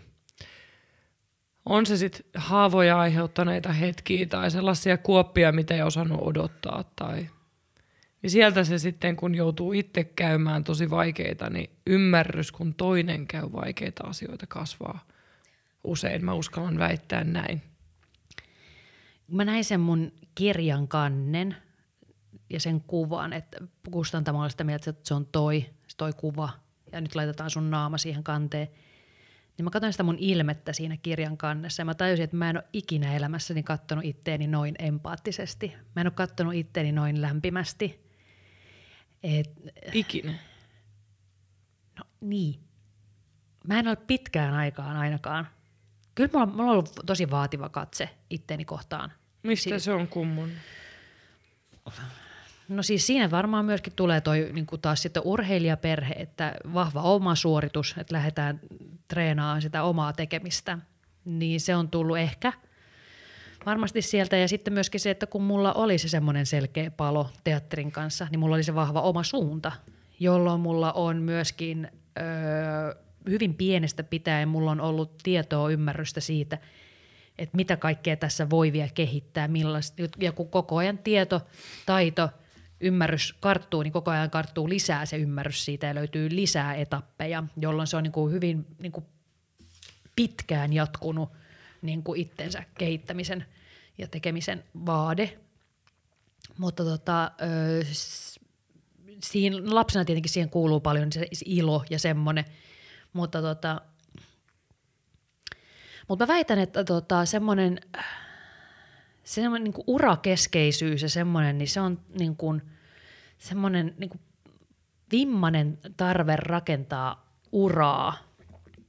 on se sitten haavoja aiheuttaneita hetkiä tai sellaisia kuoppia, mitä ei osannut odottaa tai niin sieltä se sitten, kun joutuu itse käymään tosi vaikeita, niin ymmärrys, kun toinen käy vaikeita asioita, kasvaa usein. Mä uskallan väittää näin. Mä näin sen mun kirjan kannen ja sen kuvan, että kustantamalla sitä mieltä, että se on toi, toi kuva ja nyt laitetaan sun naama siihen kanteen. Niin mä katsoin sitä mun ilmettä siinä kirjan kannessa ja mä tajusin, että mä en ole ikinä elämässäni kattonut itteeni noin empaattisesti. Mä en ole kattonut itteeni noin lämpimästi. Et, Ikinä. no niin. Mä en ole pitkään aikaan ainakaan. Kyllä mulla, mulla on ollut tosi vaativa katse itteeni kohtaan. Mistä se on kummun? No siis siinä varmaan myöskin tulee toi niin kuin taas sitten urheilijaperhe, että vahva oma suoritus, että lähdetään treenaamaan sitä omaa tekemistä, niin se on tullut ehkä varmasti sieltä. Ja sitten myöskin se, että kun mulla oli se semmoinen selkeä palo teatterin kanssa, niin mulla oli se vahva oma suunta, jolloin mulla on myöskin öö, hyvin pienestä pitäen mulla on ollut tietoa, ymmärrystä siitä, että mitä kaikkea tässä voi vielä kehittää, millaista, ja kun koko ajan tieto, taito, ymmärrys karttuu, niin koko ajan karttuu lisää se ymmärrys siitä ja löytyy lisää etappeja, jolloin se on niin kuin hyvin niin kuin pitkään jatkunut niin kuin itsensä kehittämisen ja tekemisen vaade. Mutta tota, ö, siinä, lapsena tietenkin siihen kuuluu paljon se ilo ja semmoinen, mutta tota, mutta mä väitän, että tota, semmoinen se semmoinen niin urakeskeisyys ja semmoinen, niin se on niin kuin, semmoinen niin kuin vimmanen tarve rakentaa uraa,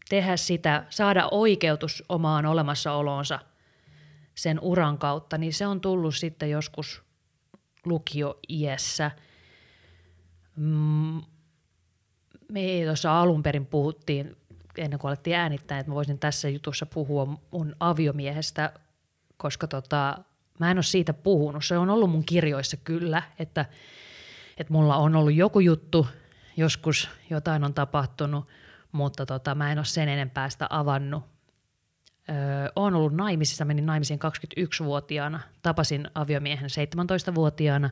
tehdä sitä, saada oikeutus omaan olemassaoloonsa sen uran kautta, niin se on tullut sitten joskus lukio-iässä. Mm, me tuossa alun perin puhuttiin, ennen kuin alettiin äänittää, että mä voisin tässä jutussa puhua mun aviomiehestä, koska tota, mä en ole siitä puhunut. Se on ollut mun kirjoissa kyllä, että, että mulla on ollut joku juttu, joskus jotain on tapahtunut, mutta tota, mä en ole sen enempää sitä avannut. Öö, olen ollut naimisissa, menin naimisiin 21-vuotiaana, tapasin aviomiehen 17-vuotiaana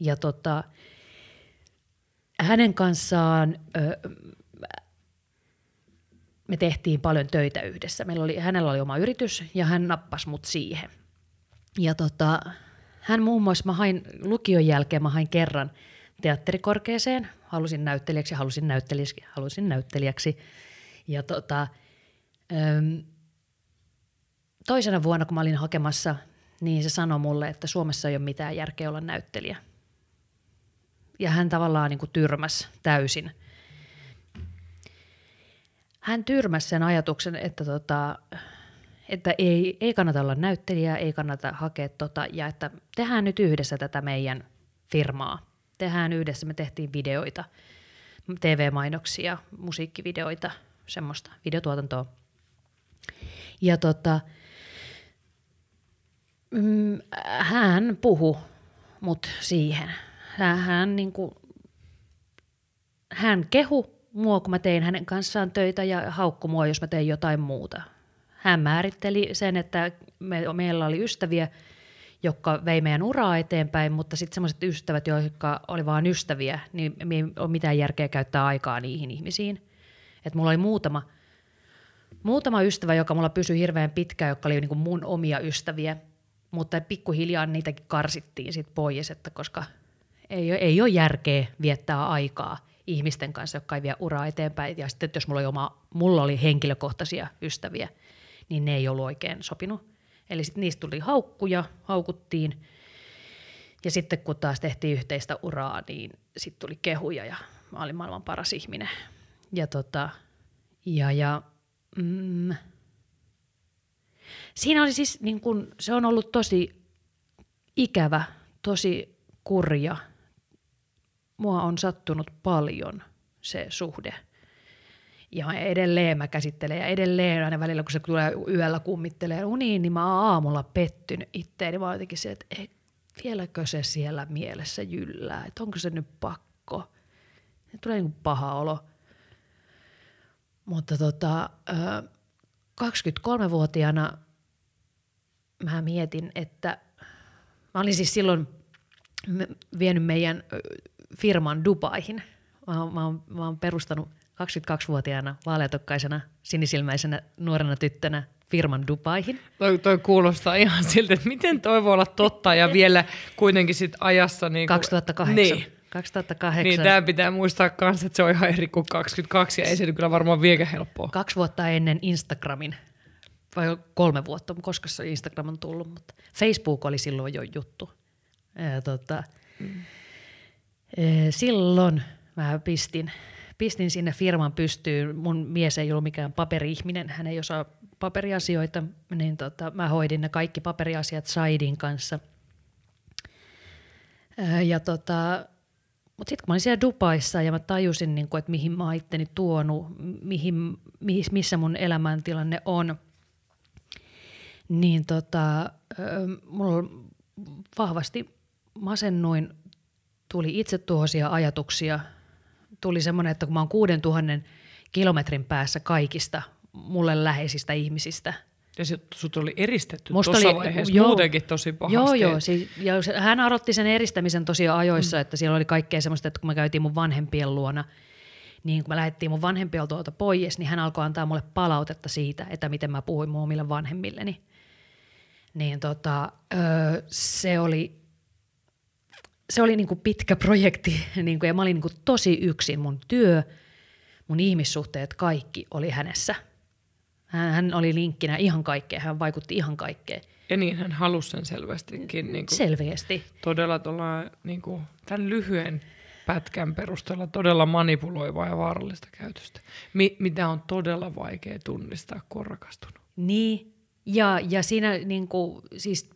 ja tota, hänen kanssaan öö, me tehtiin paljon töitä yhdessä. Meillä oli, hänellä oli oma yritys ja hän nappasi mut siihen. Ja tota, hän muun muassa, mä hain lukion jälkeen, mä hain kerran teatterikorkeeseen, halusin näyttelijäksi, halusin näyttelijäksi, halusin näyttelijäksi. Ja tota, öm, toisena vuonna, kun mä olin hakemassa, niin se sanoi mulle, että Suomessa ei ole mitään järkeä olla näyttelijä. Ja hän tavallaan niin kuin tyrmäs täysin. Hän tyrmäsi sen ajatuksen, että, tota, että ei, ei kannata olla näyttelijä, ei kannata hakea tota, ja että tehdään nyt yhdessä tätä meidän firmaa. Tehdään yhdessä, me tehtiin videoita, TV-mainoksia, musiikkivideoita, semmoista videotuotantoa. Ja tota, mm, hän puhu mut siihen. Hän, hän niin kuin hän kehu mua, kun mä tein hänen kanssaan töitä ja haukku mua, jos mä tein jotain muuta. Hän määritteli sen, että me, meillä oli ystäviä, jotka vei meidän uraa eteenpäin, mutta sitten sellaiset ystävät, jotka oli vain ystäviä, niin ei ole mitään järkeä käyttää aikaa niihin ihmisiin. Et mulla oli muutama, muutama ystävä, joka mulla pysyi hirveän pitkään, joka oli niin kuin mun omia ystäviä, mutta pikkuhiljaa niitäkin karsittiin sit pois, että koska ei, ei ole järkeä viettää aikaa ihmisten kanssa, jotka ei vie uraa eteenpäin. Ja sitten jos mulla oli, oma, mulla oli henkilökohtaisia ystäviä, niin ne ei ollut oikein sopinut. Eli sitten niistä tuli haukkuja, haukuttiin. Ja sitten kun taas tehtiin yhteistä uraa, niin sitten tuli kehuja ja mä olin maailman paras ihminen. Ja, tota, ja, ja mm, siinä oli siis, niin kun, se on ollut tosi ikävä, tosi kurja. Mua on sattunut paljon se suhde – ja edelleen mä käsittelen ja edelleen aina välillä, kun se tulee yöllä kummittelee uniin, niin mä oon aamulla pettynyt itteeni. Mä oon jotenkin se, että ei, vieläkö se siellä mielessä jyllää, että onko se nyt pakko. Ja tulee niin paha olo. Mutta tota, 23-vuotiaana mä mietin, että mä olin siis silloin vienyt meidän firman Dubaihin. Mä, mä, oon, mä oon perustanut 22-vuotiaana, vaaleatokkaisena, sinisilmäisenä nuorena tyttönä firman Dubaihin. Toi, toi kuulostaa ihan siltä, että miten toi voi olla totta ja vielä kuitenkin sit ajassa... Niin kuin, 2008. Niin. 2008. Niin, tämä pitää muistaa myös, että se on ihan eri kuin 22 ja ei se kyllä varmaan vieläkään helppoa. Kaksi vuotta ennen Instagramin, vai kolme vuotta, koska se Instagram on tullut, mutta Facebook oli silloin jo juttu. Ja, tota, mm. Silloin mä pistin pistin sinne firman pystyyn. Mun mies ei ollut mikään paperi-ihminen, hän ei osaa paperiasioita, niin tota, mä hoidin ne kaikki paperiasiat Saidin kanssa. Ja tota, mutta sitten kun mä olin siellä Dubaissa ja mä tajusin, niin kun, että mihin mä oon itteni tuonut, mihin, missä mun elämäntilanne on, niin tota, mulla vahvasti masennuin, tuli itsetuhoisia ajatuksia – tuli semmoinen, että kun mä oon 6000 kilometrin päässä kaikista mulle läheisistä ihmisistä. Ja sut oli eristetty tuossa vaiheessa joo, muutenkin tosi pahasti. Joo, joo. Siis, ja hän aloitti sen eristämisen tosi ajoissa, mm. että siellä oli kaikkea semmoista, että kun me käytiin mun vanhempien luona, niin kun me lähdettiin mun vanhempien tuolta pois, niin hän alkoi antaa mulle palautetta siitä, että miten mä puhuin mun omille vanhemmilleni. Niin tota, öö, se oli se oli niin kuin pitkä projekti niin kuin, ja mä olin niin kuin tosi yksin. Mun työ, mun ihmissuhteet, kaikki oli hänessä. Hän, hän oli linkkinä ihan kaikkeen, hän vaikutti ihan kaikkeen. Ja niin hän halusi sen selvästikin. Niin kuin Selvästi. Todella tuolla, niin kuin, tämän lyhyen pätkän perusteella todella manipuloivaa ja vaarallista käytöstä, mi- mitä on todella vaikea tunnistaa, kun on rakastunut. Niin, ja, ja siinä niin kuin, siis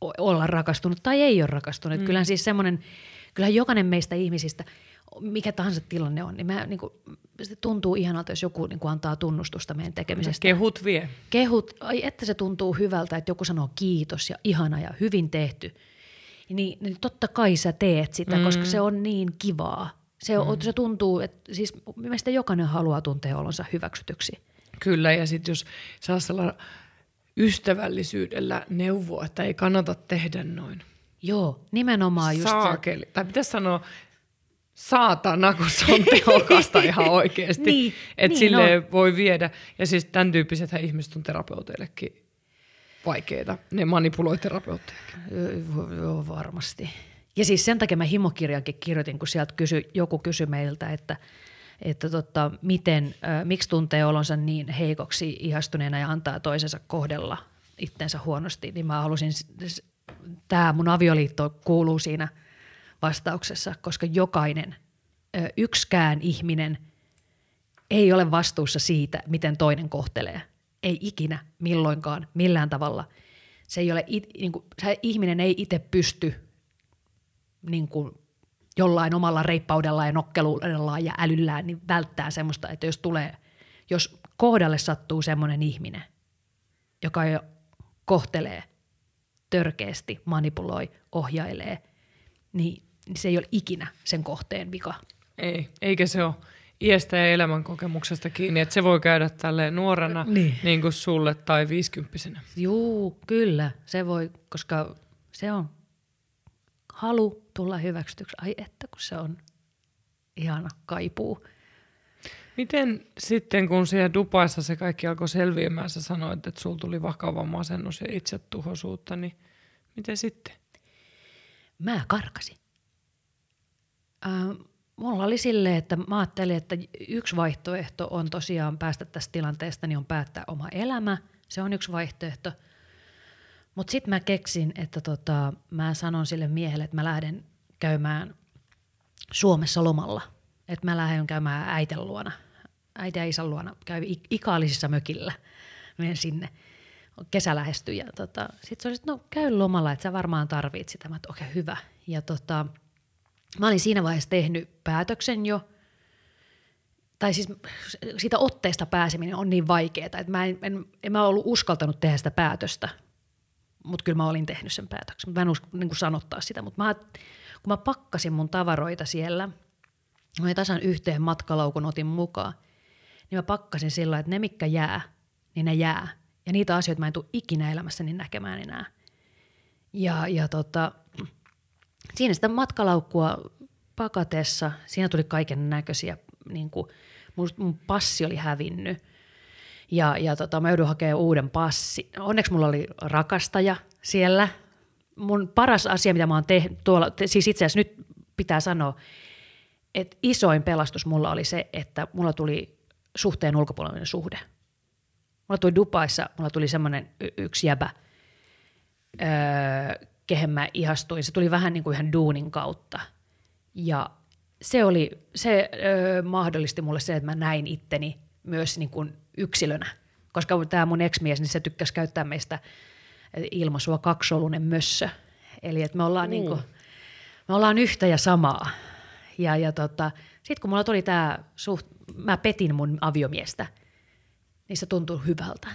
olla rakastunut tai ei ole rakastunut. Mm. Kyllähän siis semmoinen, kyllähän jokainen meistä ihmisistä, mikä tahansa tilanne on, niin, mä, niin kuin, se tuntuu ihanalta, jos joku niin kuin antaa tunnustusta meidän tekemisestä. Kehut vie. Kehut, ai että se tuntuu hyvältä, että joku sanoo kiitos ja ihana ja hyvin tehty. Niin, niin totta kai sä teet sitä, mm. koska se on niin kivaa. Se, on, mm. se tuntuu, että siis mielestäni jokainen haluaa tuntea olonsa hyväksytyksi. Kyllä, ja sitten jos saa sellainen ystävällisyydellä neuvoa, että ei kannata tehdä noin. Joo, nimenomaan just Saakeli. Se. Tai pitäisi sanoa saatana, kun se on tehokasta ihan oikeasti. niin, että niin, sille no. voi viedä. Ja siis tämän tyyppiset ihmiset on terapeuteillekin vaikeita. Ne manipuloi terapeuttejakin. Joo, varmasti. Ja siis sen takia mä himokirjankin kirjoitin, kun sieltä kysy, joku kysyi meiltä, että – että tota, miten, äh, miksi tuntee olonsa niin heikoksi ihastuneena ja antaa toisensa kohdella itsensä huonosti, niin mä halusin, tämä mun avioliitto kuuluu siinä vastauksessa, koska jokainen, äh, yksikään ihminen ei ole vastuussa siitä, miten toinen kohtelee. Ei ikinä, milloinkaan, millään tavalla. Se ei ole, niin kuin, se ihminen ei itse pysty niin kuin, jollain omalla reippaudella ja nokkeluudellaan ja älyllään, niin välttää semmoista, että jos tulee, jos kohdalle sattuu semmoinen ihminen, joka jo kohtelee törkeästi, manipuloi, ohjailee, niin, niin se ei ole ikinä sen kohteen vika. Ei, eikä se ole iästä ja elämänkokemuksesta kiinni, että se voi käydä tälle nuorena niin. niin kuin sulle tai viisikymppisenä. Juu, kyllä, se voi, koska se on halu tulla hyväksytyksi. Ai että, kun se on ihana kaipuu. Miten sitten, kun siellä Dubaissa se kaikki alkoi selviämään, sä sanoit, että sulla tuli vakava masennus ja itsetuhoisuutta, niin miten sitten? Mä karkasin. Äh, mulla oli silleen, että mä ajattelin, että yksi vaihtoehto on tosiaan päästä tästä tilanteesta, niin on päättää oma elämä. Se on yksi vaihtoehto. Mutta sitten mä keksin, että tota, mä sanon sille miehelle, että mä lähden käymään Suomessa lomalla. Että mä lähden käymään äiten luona. Äiti ja isän luona käy ikaallisissa mökillä. Menen sinne. Kesä lähestyi ja tota, sitten se oli, että no käy lomalla, että sä varmaan tarvit sitä. Mä okei, okay, hyvä. Ja tota, mä olin siinä vaiheessa tehnyt päätöksen jo, tai siis siitä otteesta pääseminen on niin vaikeaa, että mä en, en, en mä ollut uskaltanut tehdä sitä päätöstä, mutta kyllä mä olin tehnyt sen päätöksen. Mä en usko niin kuin sanottaa sitä, mutta mä, kun mä pakkasin mun tavaroita siellä, mä tasan yhteen matkalaukun otin mukaan, niin mä pakkasin sillä että ne mikä jää, niin ne jää. Ja niitä asioita mä en tule ikinä elämässäni näkemään enää. Ja, ja tota, siinä sitä matkalaukkua pakatessa, siinä tuli kaiken näköisiä, niin kuin, mun, mun passi oli hävinnyt. Ja, ja tota, mä joudun hakemaan uuden passi. Onneksi mulla oli rakastaja siellä. Mun paras asia, mitä mä oon tehnyt tuolla, siis itse asiassa nyt pitää sanoa, että isoin pelastus mulla oli se, että mulla tuli suhteen ulkopuolinen suhde. Mulla tuli Dubaissa, mulla tuli semmoinen yksi jäbä, öö, kehen mä ihastuin. Se tuli vähän niin kuin ihan duunin kautta. Ja se, oli, se öö, mahdollisti mulle se, että mä näin itteni myös niin kuin yksilönä. Koska tämä mun ex-mies, niin se tykkäsi käyttää meistä ilmaisua kaksolunen mössö. Eli että me ollaan, mm. niin kuin, me ollaan yhtä ja samaa. Ja, ja tota, sitten kun mulla tuli tämä suht, mä petin mun aviomiestä, niin se tuntui hyvältä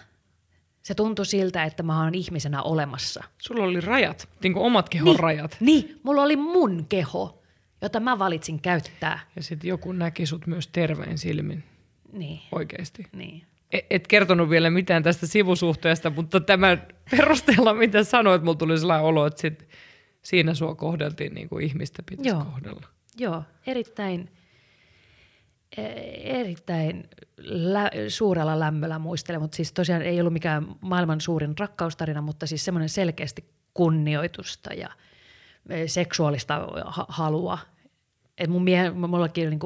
se tuntui siltä, että mä oon ihmisenä olemassa. Sulla oli rajat, niin kuin omat kehon niin, rajat. Niin, mulla oli mun keho, jota mä valitsin käyttää. Ja sitten joku näki sut myös terveen silmin. Niin. Oikeesti. Niin. Et, et kertonut vielä mitään tästä sivusuhteesta, mutta tämän perusteella, mitä sanoit, mulla tuli sellainen olo, että sit siinä sua kohdeltiin niin kuin ihmistä pitäisi Joo. kohdella. Joo, erittäin – E- erittäin lä- suurella lämmöllä muistelen, mutta siis tosiaan ei ollut mikään maailman suurin rakkaustarina, mutta siis semmoinen selkeästi kunnioitusta ja e, seksuaalista halua. Et mun mie- mullakin niin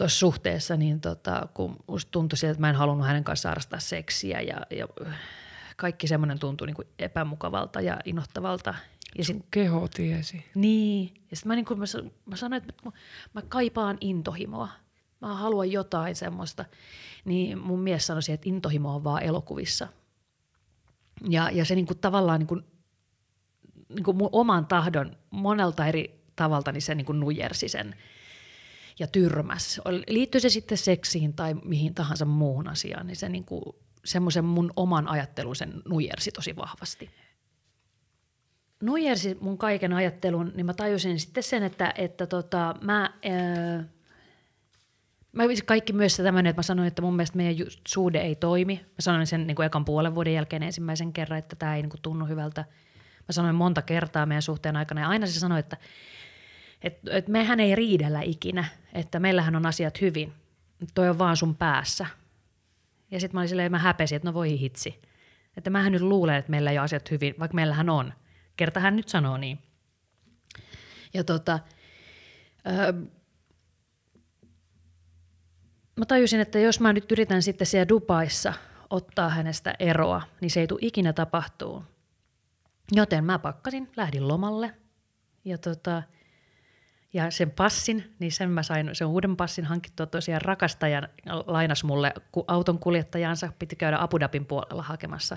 tuossa suhteessa, niin tota, kun musta tuntui siltä, että mä en halunnut hänen kanssaan harrastaa seksiä ja, ja kaikki semmoinen tuntui niin epämukavalta ja inottavalta. Ja sit, keho tiesi. Niin. Ja sitten mä, niin mä, mä sanoin, että mä, mä kaipaan intohimoa. Mä haluan jotain semmoista. Niin mun mies sanoi, että intohimo on vaan elokuvissa. Ja, ja se niin kuin tavallaan niin kuin, niin kuin mun oman tahdon monelta eri tavalta, niin se niin kuin nujersi sen ja tyrmäs. Liittyy se sitten seksiin tai mihin tahansa muuhun asiaan, niin se niin kuin, semmoisen mun oman ajattelun sen nujersi tosi vahvasti nujersi mun kaiken ajattelun, niin mä tajusin sitten sen, että, että tota, mä, ää, mä kaikki myös tämmöinen, että mä sanoin, että mun mielestä meidän suhde ei toimi. Mä sanoin sen niin kuin ekan puolen vuoden jälkeen ensimmäisen kerran, että tämä ei niin kuin tunnu hyvältä. Mä sanoin monta kertaa meidän suhteen aikana ja aina se sanoi, että, että, että mehän ei riidellä ikinä, että meillähän on asiat hyvin. Toi on vaan sun päässä. Ja sitten mä olin silleen, mä häpesin, että no voi hitsi. Että mähän nyt luulen, että meillä ei ole asiat hyvin, vaikka meillähän on – Kerta hän nyt sanoo niin. Ja tota, öö, mä tajusin, että jos mä nyt yritän sitten siellä Dubaissa ottaa hänestä eroa, niin se ei tule ikinä tapahtuu. Joten mä pakkasin, lähdin lomalle ja, tota, ja sen passin, niin sen mä sain, sen uuden passin hankittua tosiaan rakastajan lainas mulle auton kuljettajansa, piti käydä Abu Dhabin puolella hakemassa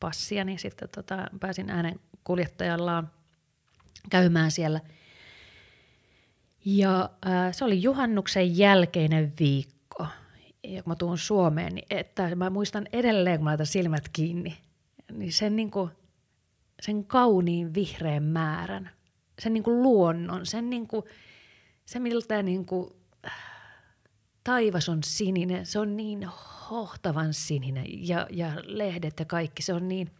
passia, niin sitten tota, pääsin äänen kuljettajallaan käymään siellä. Ja äh, se oli juhannuksen jälkeinen viikko. Ja kun mä tuun Suomeen, niin että mä muistan edelleen, kun mä laitan silmät kiinni, niin sen, niin kuin, sen kauniin vihreän määrän, sen niin kuin luonnon, sen, niin kuin, se miltä niin kuin, taivas on sininen, se on niin hohtavan sininen ja, ja lehdet ja kaikki, se on niin,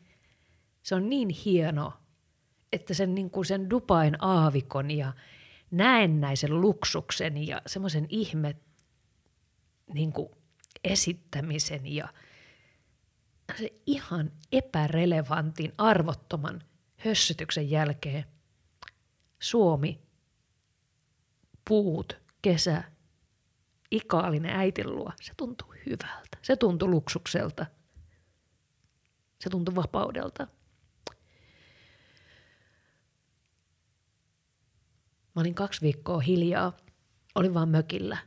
se on niin hieno, että sen, niin kuin sen Dubain aavikon ja näennäisen luksuksen ja semmoisen ihme niin kuin esittämisen ja se ihan epärelevantin, arvottoman hössytyksen jälkeen Suomi, puut, kesä, ikaallinen äitin luo, se tuntuu hyvältä. Se tuntuu luksukselta. Se tuntuu vapaudelta. Mä olin kaksi viikkoa hiljaa. Olin vaan mökillä.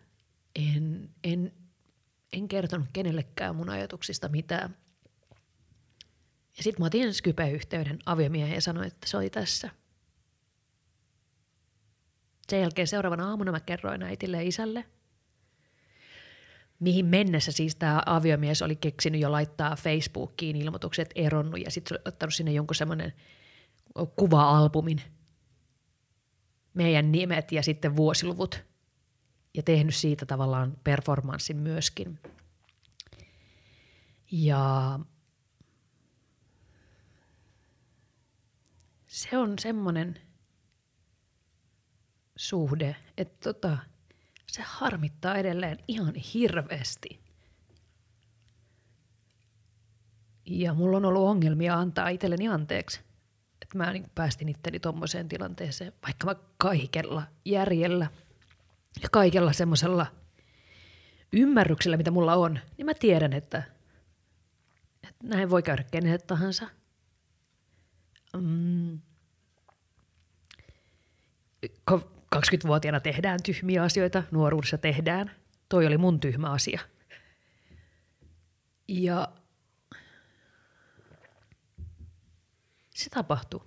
En, en, en kertonut kenellekään mun ajatuksista mitään. Ja sitten mä otin Skype-yhteyden aviomiehen ja sanoin, että se oli tässä. Sen jälkeen seuraavana aamuna mä kerroin äitille ja isälle – mihin mennessä siis tämä aviomies oli keksinyt jo laittaa Facebookiin ilmoitukset eronnut ja sitten ottanut sinne jonkun semmoinen kuva-albumin, meidän nimet ja sitten vuosiluvut ja tehnyt siitä tavallaan performanssin myöskin. Ja se on semmoinen suhde, että tota, se harmittaa edelleen ihan hirveästi. Ja mulla on ollut ongelmia antaa itselleni anteeksi. Että mä niin päästin itteni tommoseen tilanteeseen, vaikka mä kaikella järjellä ja kaikella semmoisella ymmärryksellä, mitä mulla on, niin mä tiedän, että, että näin voi käydä kenelle tahansa. Mm. 20-vuotiaana tehdään tyhmiä asioita, nuoruudessa tehdään. Toi oli mun tyhmä asia. Ja se tapahtui.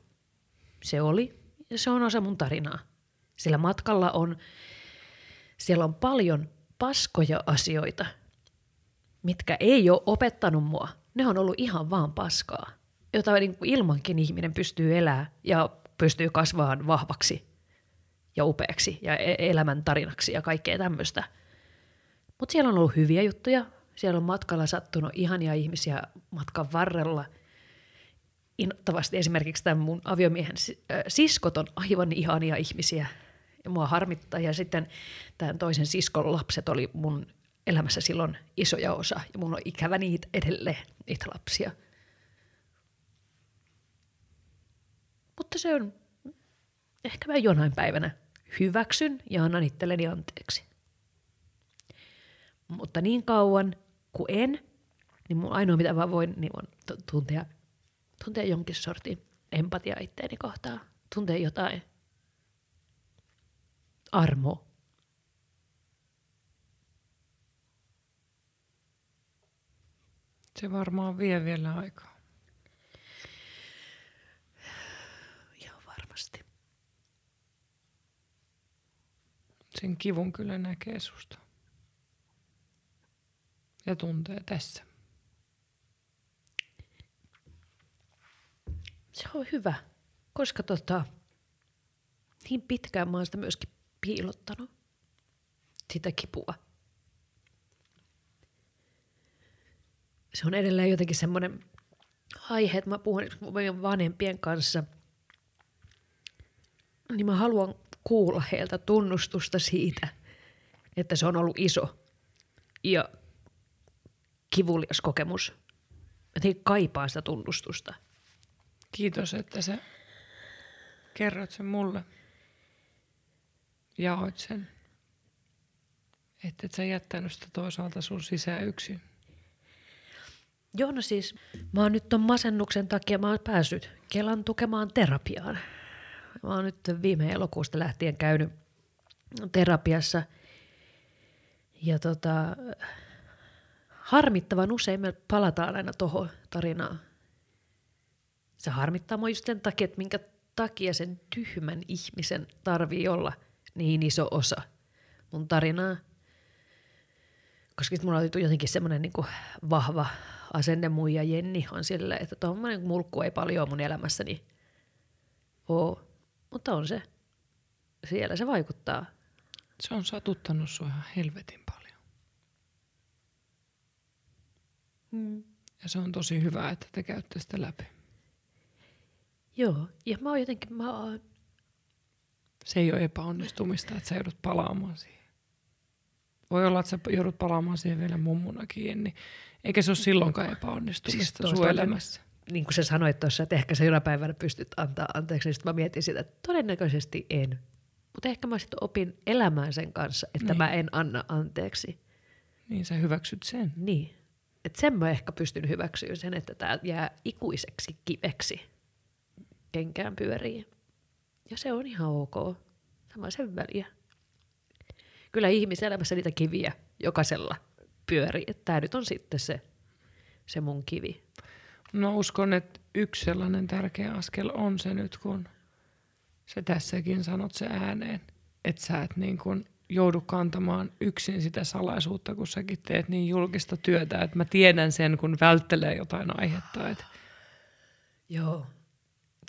Se oli ja se on osa mun tarinaa. Sillä matkalla on, siellä on paljon paskoja asioita, mitkä ei ole opettanut mua. Ne on ollut ihan vaan paskaa, jota niin ilmankin ihminen pystyy elämään ja pystyy kasvamaan vahvaksi ja upeaksi ja e- elämän tarinaksi ja kaikkea tämmöistä. Mutta siellä on ollut hyviä juttuja. Siellä on matkalla sattunut ihania ihmisiä matkan varrella. Innoittavasti esimerkiksi tämän mun aviomiehen siskot on aivan ihania ihmisiä. Ja mua harmittaa. Ja sitten tämän toisen siskon lapset oli mun elämässä silloin isoja osa. Ja mun on ikävä niitä edelleen, niitä lapsia. Mutta se on ehkä mä jonain päivänä hyväksyn ja annan itselleni anteeksi. Mutta niin kauan kuin en, niin mun ainoa mitä mä voin, niin on tuntea, tuntea jonkin sortin empatia itteeni kohtaan. Tuntea jotain armo. Se varmaan vie vielä aikaa. Sen kivun kyllä näkee susta. Ja tuntee tässä. Se on hyvä, koska tota, niin pitkään mä oon sitä myöskin piilottanut, sitä kipua. Se on edelleen jotenkin semmoinen aihe, että mä puhun vanhempien kanssa, niin mä haluan kuulla heiltä tunnustusta siitä, että se on ollut iso ja kivulias kokemus. Mä kaipaan sitä tunnustusta. Kiitos, että sä kerrot sen mulle. Jaoit sen. Että et sä jättänyt sitä toisaalta sun sisään yksin. Joo, no siis mä oon nyt ton masennuksen takia mä oon päässyt Kelan tukemaan terapiaan. Mä oon nyt viime elokuusta lähtien käynyt terapiassa. Ja tota, harmittavan usein me palataan aina tuohon tarinaan. Se harmittaa mua just sen takia, että minkä takia sen tyhmän ihmisen tarvii olla niin iso osa mun tarinaa. Koska mulla oli jotenkin semmoinen niin vahva asenne mun ja Jenni on sille, että tuommoinen mulkku ei paljon mun elämässäni ole. Mutta on se. Siellä se vaikuttaa. Se on satuttanut sua ihan helvetin paljon. Mm. Ja se on tosi hyvä, että te käytte sitä läpi. Joo, ja mä oon jotenkin, mä oon, Se ei ole epäonnistumista, että sä joudut palaamaan siihen. Voi olla, että sä joudut palaamaan siihen vielä mummunakin, Jenni. Eikä se ole silloinkaan epäonnistumista siis sun elämässä. Niin kuin sä sanoit tuossa, että ehkä sä jonain päivänä pystyt antaa anteeksi, niin sit mä mietin sitä, että todennäköisesti en. Mutta ehkä mä sitten opin elämään sen kanssa, että Niin. mä en anna anteeksi. Niin sä hyväksyt sen. Niin. Että sen mä ehkä pystyn hyväksyä sen, että tämä jää ikuiseksi kiveksi. Kenkään pyörii. Ja se on ihan ok. Sama sen väliä. Kyllä ihmiselämässä niitä kiviä jokaisella pyörii. Tämä nyt on sitten se, se mun kivi. No uskon, että yksi sellainen tärkeä askel on se nyt, kun sä tässäkin sanot se ääneen, että sä et niin kuin joudu kantamaan yksin sitä salaisuutta, kun säkin teet niin julkista työtä, että mä tiedän sen, kun välttelee jotain aihetta. Että Joo.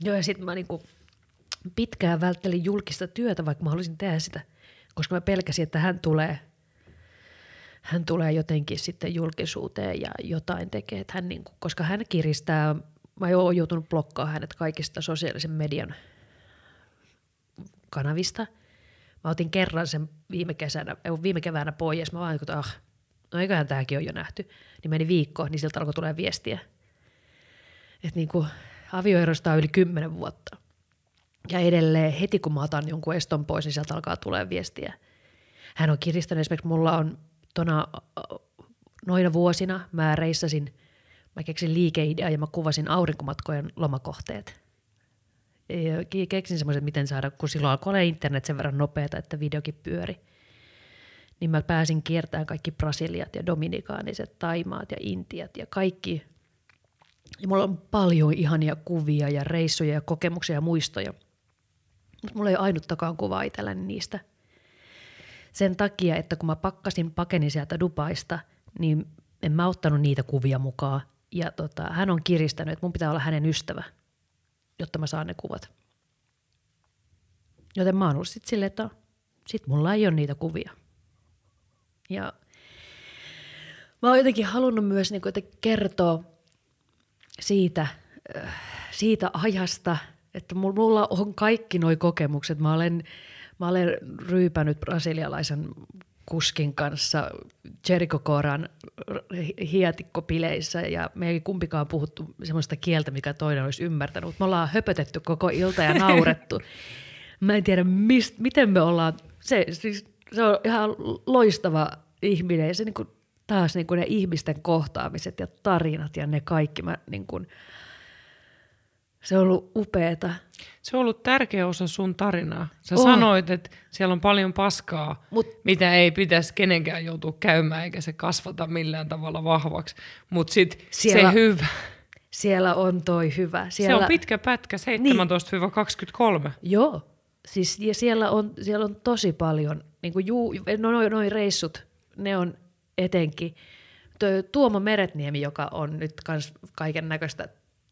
Joo, ja sitten mä niinku pitkään välttelin julkista työtä, vaikka mä haluaisin tehdä sitä, koska mä pelkäsin, että hän tulee, hän tulee jotenkin sitten julkisuuteen ja jotain tekee, että hän niinku, koska hän kiristää, mä oon joutunut blokkaamaan hänet kaikista sosiaalisen median kanavista. Mä otin kerran sen viime, kesänä, viime keväänä pois, mä vaan, että ah, no eiköhän tämäkin on jo nähty. Niin meni viikko, niin sieltä alkoi tulee viestiä. Että niinku, avioerosta on yli kymmenen vuotta. Ja edelleen heti kun mä otan jonkun eston pois, niin sieltä alkaa tulee viestiä. Hän on kiristänyt, esimerkiksi mulla on tona, noina vuosina mä reissasin, mä keksin liikeidea ja mä kuvasin aurinkomatkojen lomakohteet. Ja ke- keksin semmoisen, miten saada, kun silloin alkoi olla internet sen verran nopeata, että videokin pyöri. Niin mä pääsin kiertämään kaikki Brasiliat ja Dominikaaniset, Taimaat ja Intiat ja kaikki. Ja mulla on paljon ihania kuvia ja reissuja ja kokemuksia ja muistoja. Mutta mulla ei ainuttakaan kuvaa itselläni niistä. Sen takia, että kun mä pakkasin pakeni sieltä Dubaista, niin en mä ottanut niitä kuvia mukaan. Ja tota, hän on kiristänyt, että mun pitää olla hänen ystävä, jotta mä saan ne kuvat. Joten mä oon ollut sit silleen, että sit mulla ei ole niitä kuvia. Ja mä oon jotenkin halunnut myös niin että kertoa siitä, äh, siitä ajasta, että mul- mulla on kaikki nuo kokemukset. Mä olen, mä olen ryypänyt brasilialaisen kuskin kanssa Jericho Koran hietikkopileissä ja me ei kumpikaan puhuttu semmoista kieltä, mikä toinen olisi ymmärtänyt, mutta me ollaan höpötetty koko ilta ja naurettu. Mä en tiedä, mist, miten me ollaan, se, siis, se on ihan loistava ihminen ja se niin kuin, taas niin kuin ne ihmisten kohtaamiset ja tarinat ja ne kaikki, mä niin kuin, se on ollut upeeta. se on ollut tärkeä osa sun tarinaa. Sä On. sanoit, että siellä on paljon paskaa, Mut- mitä ei pitäisi kenenkään joutua käymään, eikä se kasvata millään tavalla vahvaksi. Mutta sitten se hyvä. Siellä on toi hyvä. Siellä, Se on pitkä pätkä, 17-23. Joo, siis ja siellä on, siellä on tosi paljon, niin kuin juu, no noin noi reissut, ne on etenkin. Toi Tuomo Meretniemi, joka on nyt kans kaiken näköistä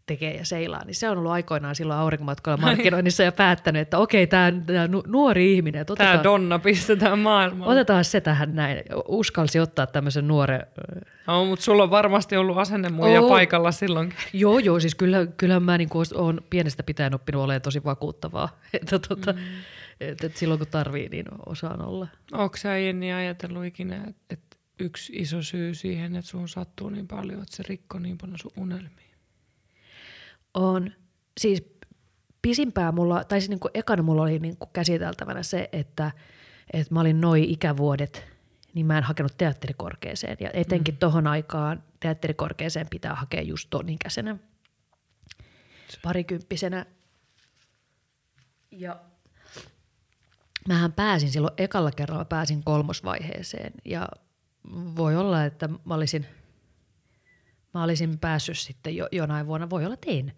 tekee ja seilaa, niin se on ollut aikoinaan silloin aurinkomatkalla markkinoinnissa ja päättänyt, että okei, tämä nuori ihminen, että Tämä otetaan, Donna pistetään maailmaan. otetaan se tähän näin. Uskalsi ottaa tämmöisen nuoren No, mutta sulla on varmasti ollut asennemuija Oo. paikalla silloin. Joo, joo, siis kyllä, kyllä mä niin olen pienestä pitäen oppinut olemaan tosi vakuuttavaa. Että, tota, mm. et, et silloin kun tarvii, niin osaan olla. Onko sä Jenni ajatellut ikinä, että et yksi iso syy siihen, että sun sattuu niin paljon, että se rikko niin paljon sun unelmia? On, siis pisimpää mulla, tai siis niin kuin ekana mulla oli niin kuin käsiteltävänä se, että, että mä olin noin ikävuodet, niin mä en hakenut teatterikorkeeseen. Ja etenkin mm. tohon aikaan teatterikorkeeseen pitää hakea just ton ikäisenä, parikymppisenä. Ja mähän pääsin silloin ekalla kerralla, pääsin kolmosvaiheeseen. Ja voi olla, että mä olisin, mä olisin päässyt sitten jo, jonain vuonna, voi olla tein.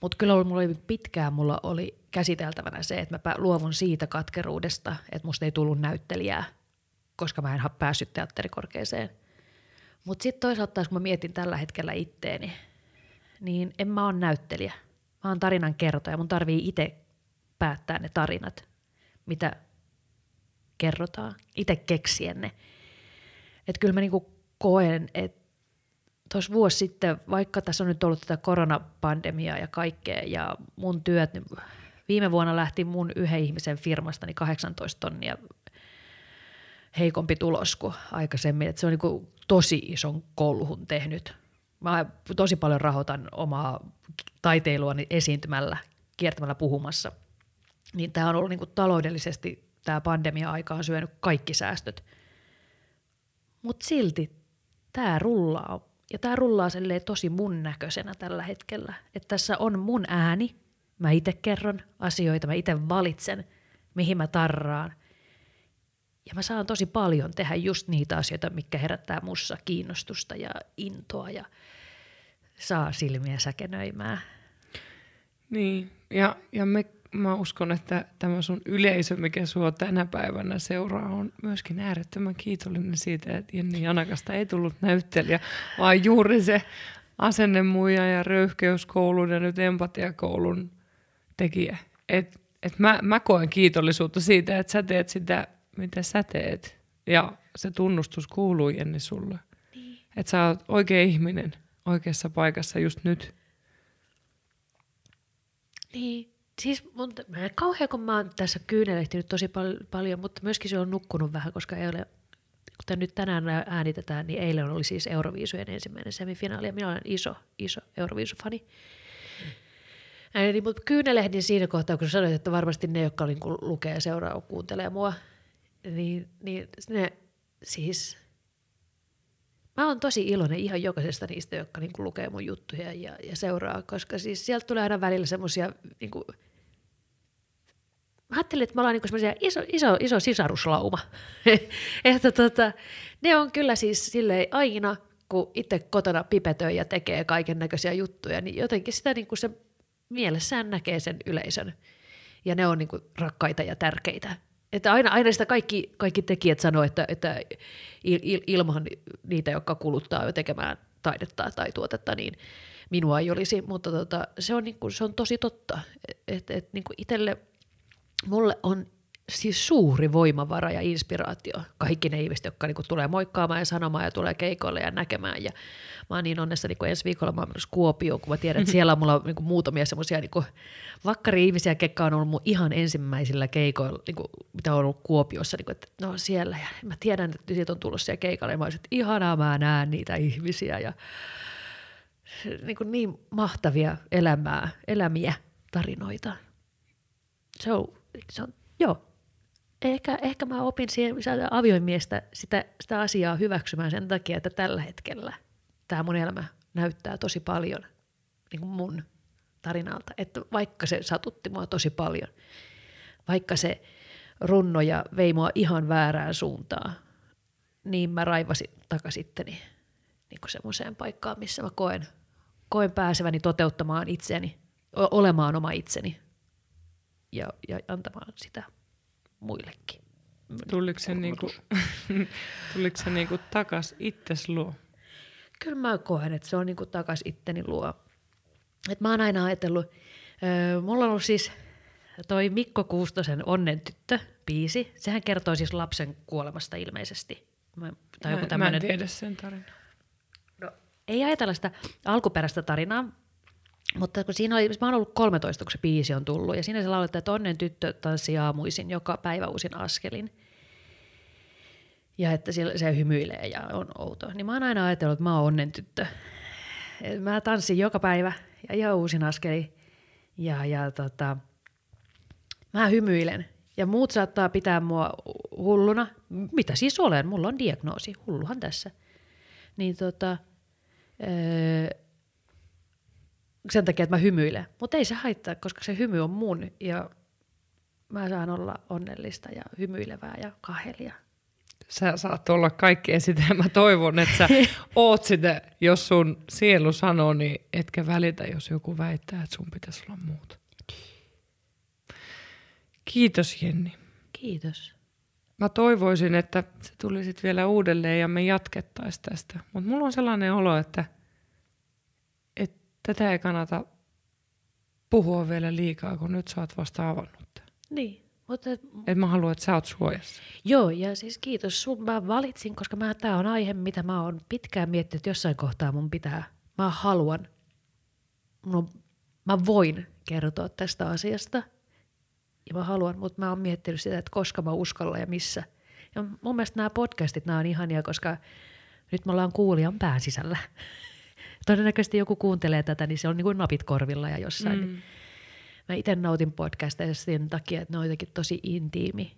Mutta kyllä mulla oli pitkään mulla oli käsiteltävänä se, että mä luovun siitä katkeruudesta, että musta ei tullut näyttelijää, koska mä en ha- päässyt teatterikorkeeseen. Mutta sitten toisaalta kun mä mietin tällä hetkellä itteeni, niin en mä ole näyttelijä. Mä oon tarinan kertoja. Mun tarvii itse päättää ne tarinat, mitä kerrotaan, itse keksien ne. Että kyllä mä niinku koen, että tuossa vuosi sitten, vaikka tässä on nyt ollut tätä koronapandemiaa ja kaikkea ja mun työt, niin viime vuonna lähti mun yhden ihmisen firmasta niin 18 tonnia heikompi tulos kuin aikaisemmin. Et se on niin tosi ison kolhun tehnyt. Mä tosi paljon rahoitan omaa taiteiluani esiintymällä, kiertämällä puhumassa. Niin tämä on ollut niin taloudellisesti, tämä pandemia-aika on syönyt kaikki säästöt. Mutta silti tämä rullaa. Ja tämä rullaa tosi mun näköisenä tällä hetkellä. Että tässä on mun ääni, mä itse kerron asioita, mä itse valitsen, mihin mä tarraan – ja mä saan tosi paljon tehdä just niitä asioita, mikä herättää mussa kiinnostusta ja intoa ja saa silmiä säkenöimään. Niin, ja, ja me, mä uskon, että tämä sun yleisö, mikä sua tänä päivänä seuraa, on myöskin äärettömän kiitollinen siitä, että Jenni Janakasta ei tullut näyttelijä, vaan juuri se asennemuja ja röyhkeyskoulun ja nyt empatiakoulun tekijä. Et, et mä, mä koen kiitollisuutta siitä, että sä teet sitä mitä sä teet. Ja se tunnustus kuuluu Jenni sulle. Niin. Että sä oot oikea ihminen oikeassa paikassa just nyt. Niin. Siis mun, kauhean kun mä oon tässä kyynelehtinyt tosi pal- paljon, mutta myöskin se on nukkunut vähän, koska ei ole, kuten nyt tänään äänitetään, niin eilen oli siis Euroviisujen ensimmäinen semifinaali ja minä olen iso, iso Euroviisufani. Mm. Niin, mutta kyynelehdin siinä kohtaa, kun sanoit, että varmasti ne, jotka niin lukee ja seuraa, kuuntelee mua, niin, niin ne siis, mä oon tosi iloinen ihan jokaisesta niistä, jotka niin lukee mun juttuja ja, ja seuraa, koska siis sieltä tulee aina välillä semmoisia, niin mä ajattelin, että me ollaan niin iso, iso, iso sisaruslauma. että tota, ne on kyllä siis silleen aina, kun itse kotona pipetöi ja tekee kaiken näköisiä juttuja, niin jotenkin sitä niin kuin se mielessään näkee sen yleisön. Ja ne on niin kuin rakkaita ja tärkeitä että aina, aina sitä kaikki, kaikki tekijät sanoo, että, että il, il, ilman niitä, jotka kuluttaa jo tekemään taidetta tai tuotetta, niin minua ei olisi, mutta tota, se, on, niin kuin, se on tosi totta. Että et, niin itselle, mulle on siis suuri voimavara ja inspiraatio. Kaikki ne ihmiset, jotka niinku tulee moikkaamaan ja sanomaan ja tulee keikoille ja näkemään. Ja mä oon niin onnessa, niinku ensi viikolla mä oon menossa Kuopioon, kun mä tiedän, että siellä on mulla niinku muutamia semmoisia niinku vakkari-ihmisiä, ketkä on ollut mun ihan ensimmäisillä keikoilla, niinku, mitä on ollut Kuopiossa, niinku, että no siellä. Ja mä tiedän, että siitä on tullut siellä keikalle ja mä olisin, että ihanaa mä näen niitä ihmisiä ja niinku niin mahtavia elämää, elämiä, tarinoita. Se on, se on joo, ehkä, ehkä mä opin siihen aviomiestä sitä, sitä asiaa hyväksymään sen takia, että tällä hetkellä tämä mun elämä näyttää tosi paljon niin kuin mun tarinalta. Että vaikka se satutti mua tosi paljon, vaikka se runnoja vei mua ihan väärään suuntaan, niin mä raivasin takaisin niin semmoiseen paikkaan, missä mä koen, koen pääseväni toteuttamaan itseni, olemaan oma itseni ja, ja antamaan sitä muillekin. Tuliko se, niinku, tuliko se niinku takas itses luo? Kyllä mä koen, että se on niinku takas itteni luo. Et mä oon aina ajatellut, öö, mulla on ollut siis toi Mikko Kuustosen Onnen tyttö, biisi. Sehän kertoo siis lapsen kuolemasta ilmeisesti. Mä, tai joku tämmönen... mä en tiedä sen tarinaa. No, ei ajatella sitä alkuperäistä tarinaa, mutta kun siinä oli, mä oon ollut 13, kun se biisi on tullut, ja siinä se lauletaan, että onnen tyttö tanssi aamuisin joka päivä uusin askelin. Ja että se hymyilee ja on outo. Niin mä oon aina ajatellut, että mä oon onnen tyttö. Mä tanssin joka päivä ja ihan uusin askelin. Ja, ja tota, mä hymyilen. Ja muut saattaa pitää mua hulluna. Mitä siis olen? Mulla on diagnoosi. Hulluhan tässä. Niin tota, öö, sen takia, että mä hymyilen. Mutta ei se haittaa, koska se hymy on mun ja mä saan olla onnellista ja hymyilevää ja kahelia. Sä saat olla kaikkea sitä ja mä toivon, että sä oot sitä, jos sun sielu sanoo, niin etkä välitä, jos joku väittää, että sun pitäisi olla muuta. Kiitos Jenni. Kiitos. Mä toivoisin, että se tulisit vielä uudelleen ja me jatkettaisiin tästä. Mutta mulla on sellainen olo, että – tätä ei kannata puhua vielä liikaa, kun nyt sä oot vasta avannut. Niin, Mutta, Että mä haluan, että sä oot suojassa. joo, ja siis kiitos sun. Mä valitsin, koska mä, tää on aihe, mitä mä oon pitkään miettinyt, että jossain kohtaa mun pitää. Mä haluan, no, mä voin kertoa tästä asiasta. Ja mä haluan, mutta mä oon miettinyt sitä, että koska mä uskallan ja missä. Ja mun mielestä nämä podcastit, nämä on ihania, koska nyt me ollaan kuulijan pään sisällä. Todennäköisesti joku kuuntelee tätä, niin se on niin kuin napit korvilla ja jossain. Mm. Mä itse nautin podcasteista sen takia, että ne on jotenkin tosi intiimi.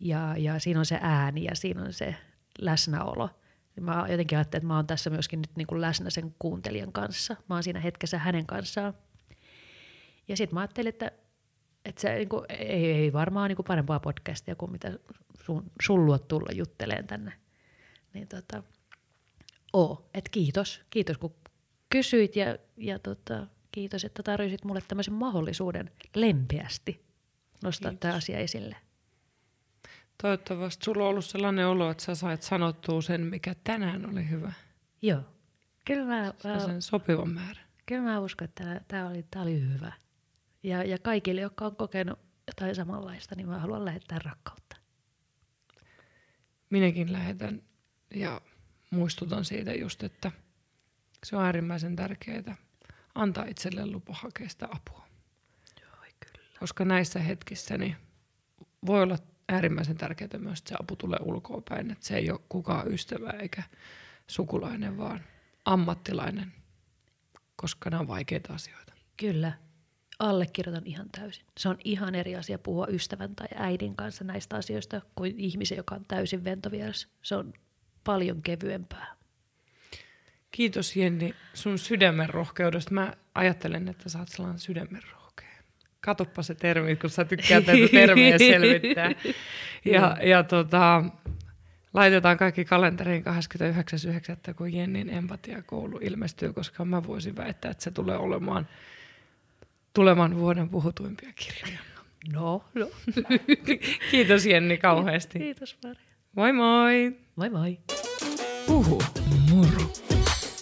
Ja, ja siinä on se ääni ja siinä on se läsnäolo. Mä jotenkin ajattelin, että mä oon tässä myöskin nyt niin kuin läsnä sen kuuntelijan kanssa. Mä oon siinä hetkessä hänen kanssaan. Ja sitten mä ajattelin, että, että se niin kuin, ei, ei varmaan niin kuin parempaa podcastia kuin mitä sun, sun luot tulla jutteleen tänne. Niin tota, oo, et kiitos. Kiitos kun kysyit ja, ja tota, kiitos, että tarjosit mulle tämmöisen mahdollisuuden lempeästi nostaa tämä asia esille. Toivottavasti sulla on ollut sellainen olo, että sä sait sanottua sen, mikä tänään oli hyvä. Joo. Kyllä mä, mä, Sen sopivan määrän. kyllä mä uskon, että tämä oli, tää oli hyvä. Ja, ja kaikille, jotka on kokenut jotain samanlaista, niin mä haluan lähettää rakkautta. Minäkin lähetän ja muistutan siitä just, että se on äärimmäisen tärkeää antaa itselleen lupa hakea sitä apua. Joo, kyllä. Koska näissä hetkissä niin voi olla äärimmäisen tärkeää myös, että se apu tulee ulkoa päin. Että se ei ole kukaan ystävä eikä sukulainen, vaan ammattilainen, koska nämä on vaikeita asioita. Kyllä. Allekirjoitan ihan täysin. Se on ihan eri asia puhua ystävän tai äidin kanssa näistä asioista kuin ihmisen, joka on täysin ventovieras. Se on paljon kevyempää. Kiitos Jenni sun sydämen rohkeudesta. Mä ajattelen, että sä oot sellainen sydämen rohkea. Katoppa se termi, kun sä tykkäät tätä termiä selvittää. Ja, ja tota, laitetaan kaikki kalenteriin 29.9. kun Jennin empatiakoulu ilmestyy, koska mä voisin väittää, että se tulee olemaan tulevan vuoden puhutuimpia kirjoja. No, no. Kiitos Jenni kauheasti. Kiitos Maria. Moi moi! Moi moi. Puhu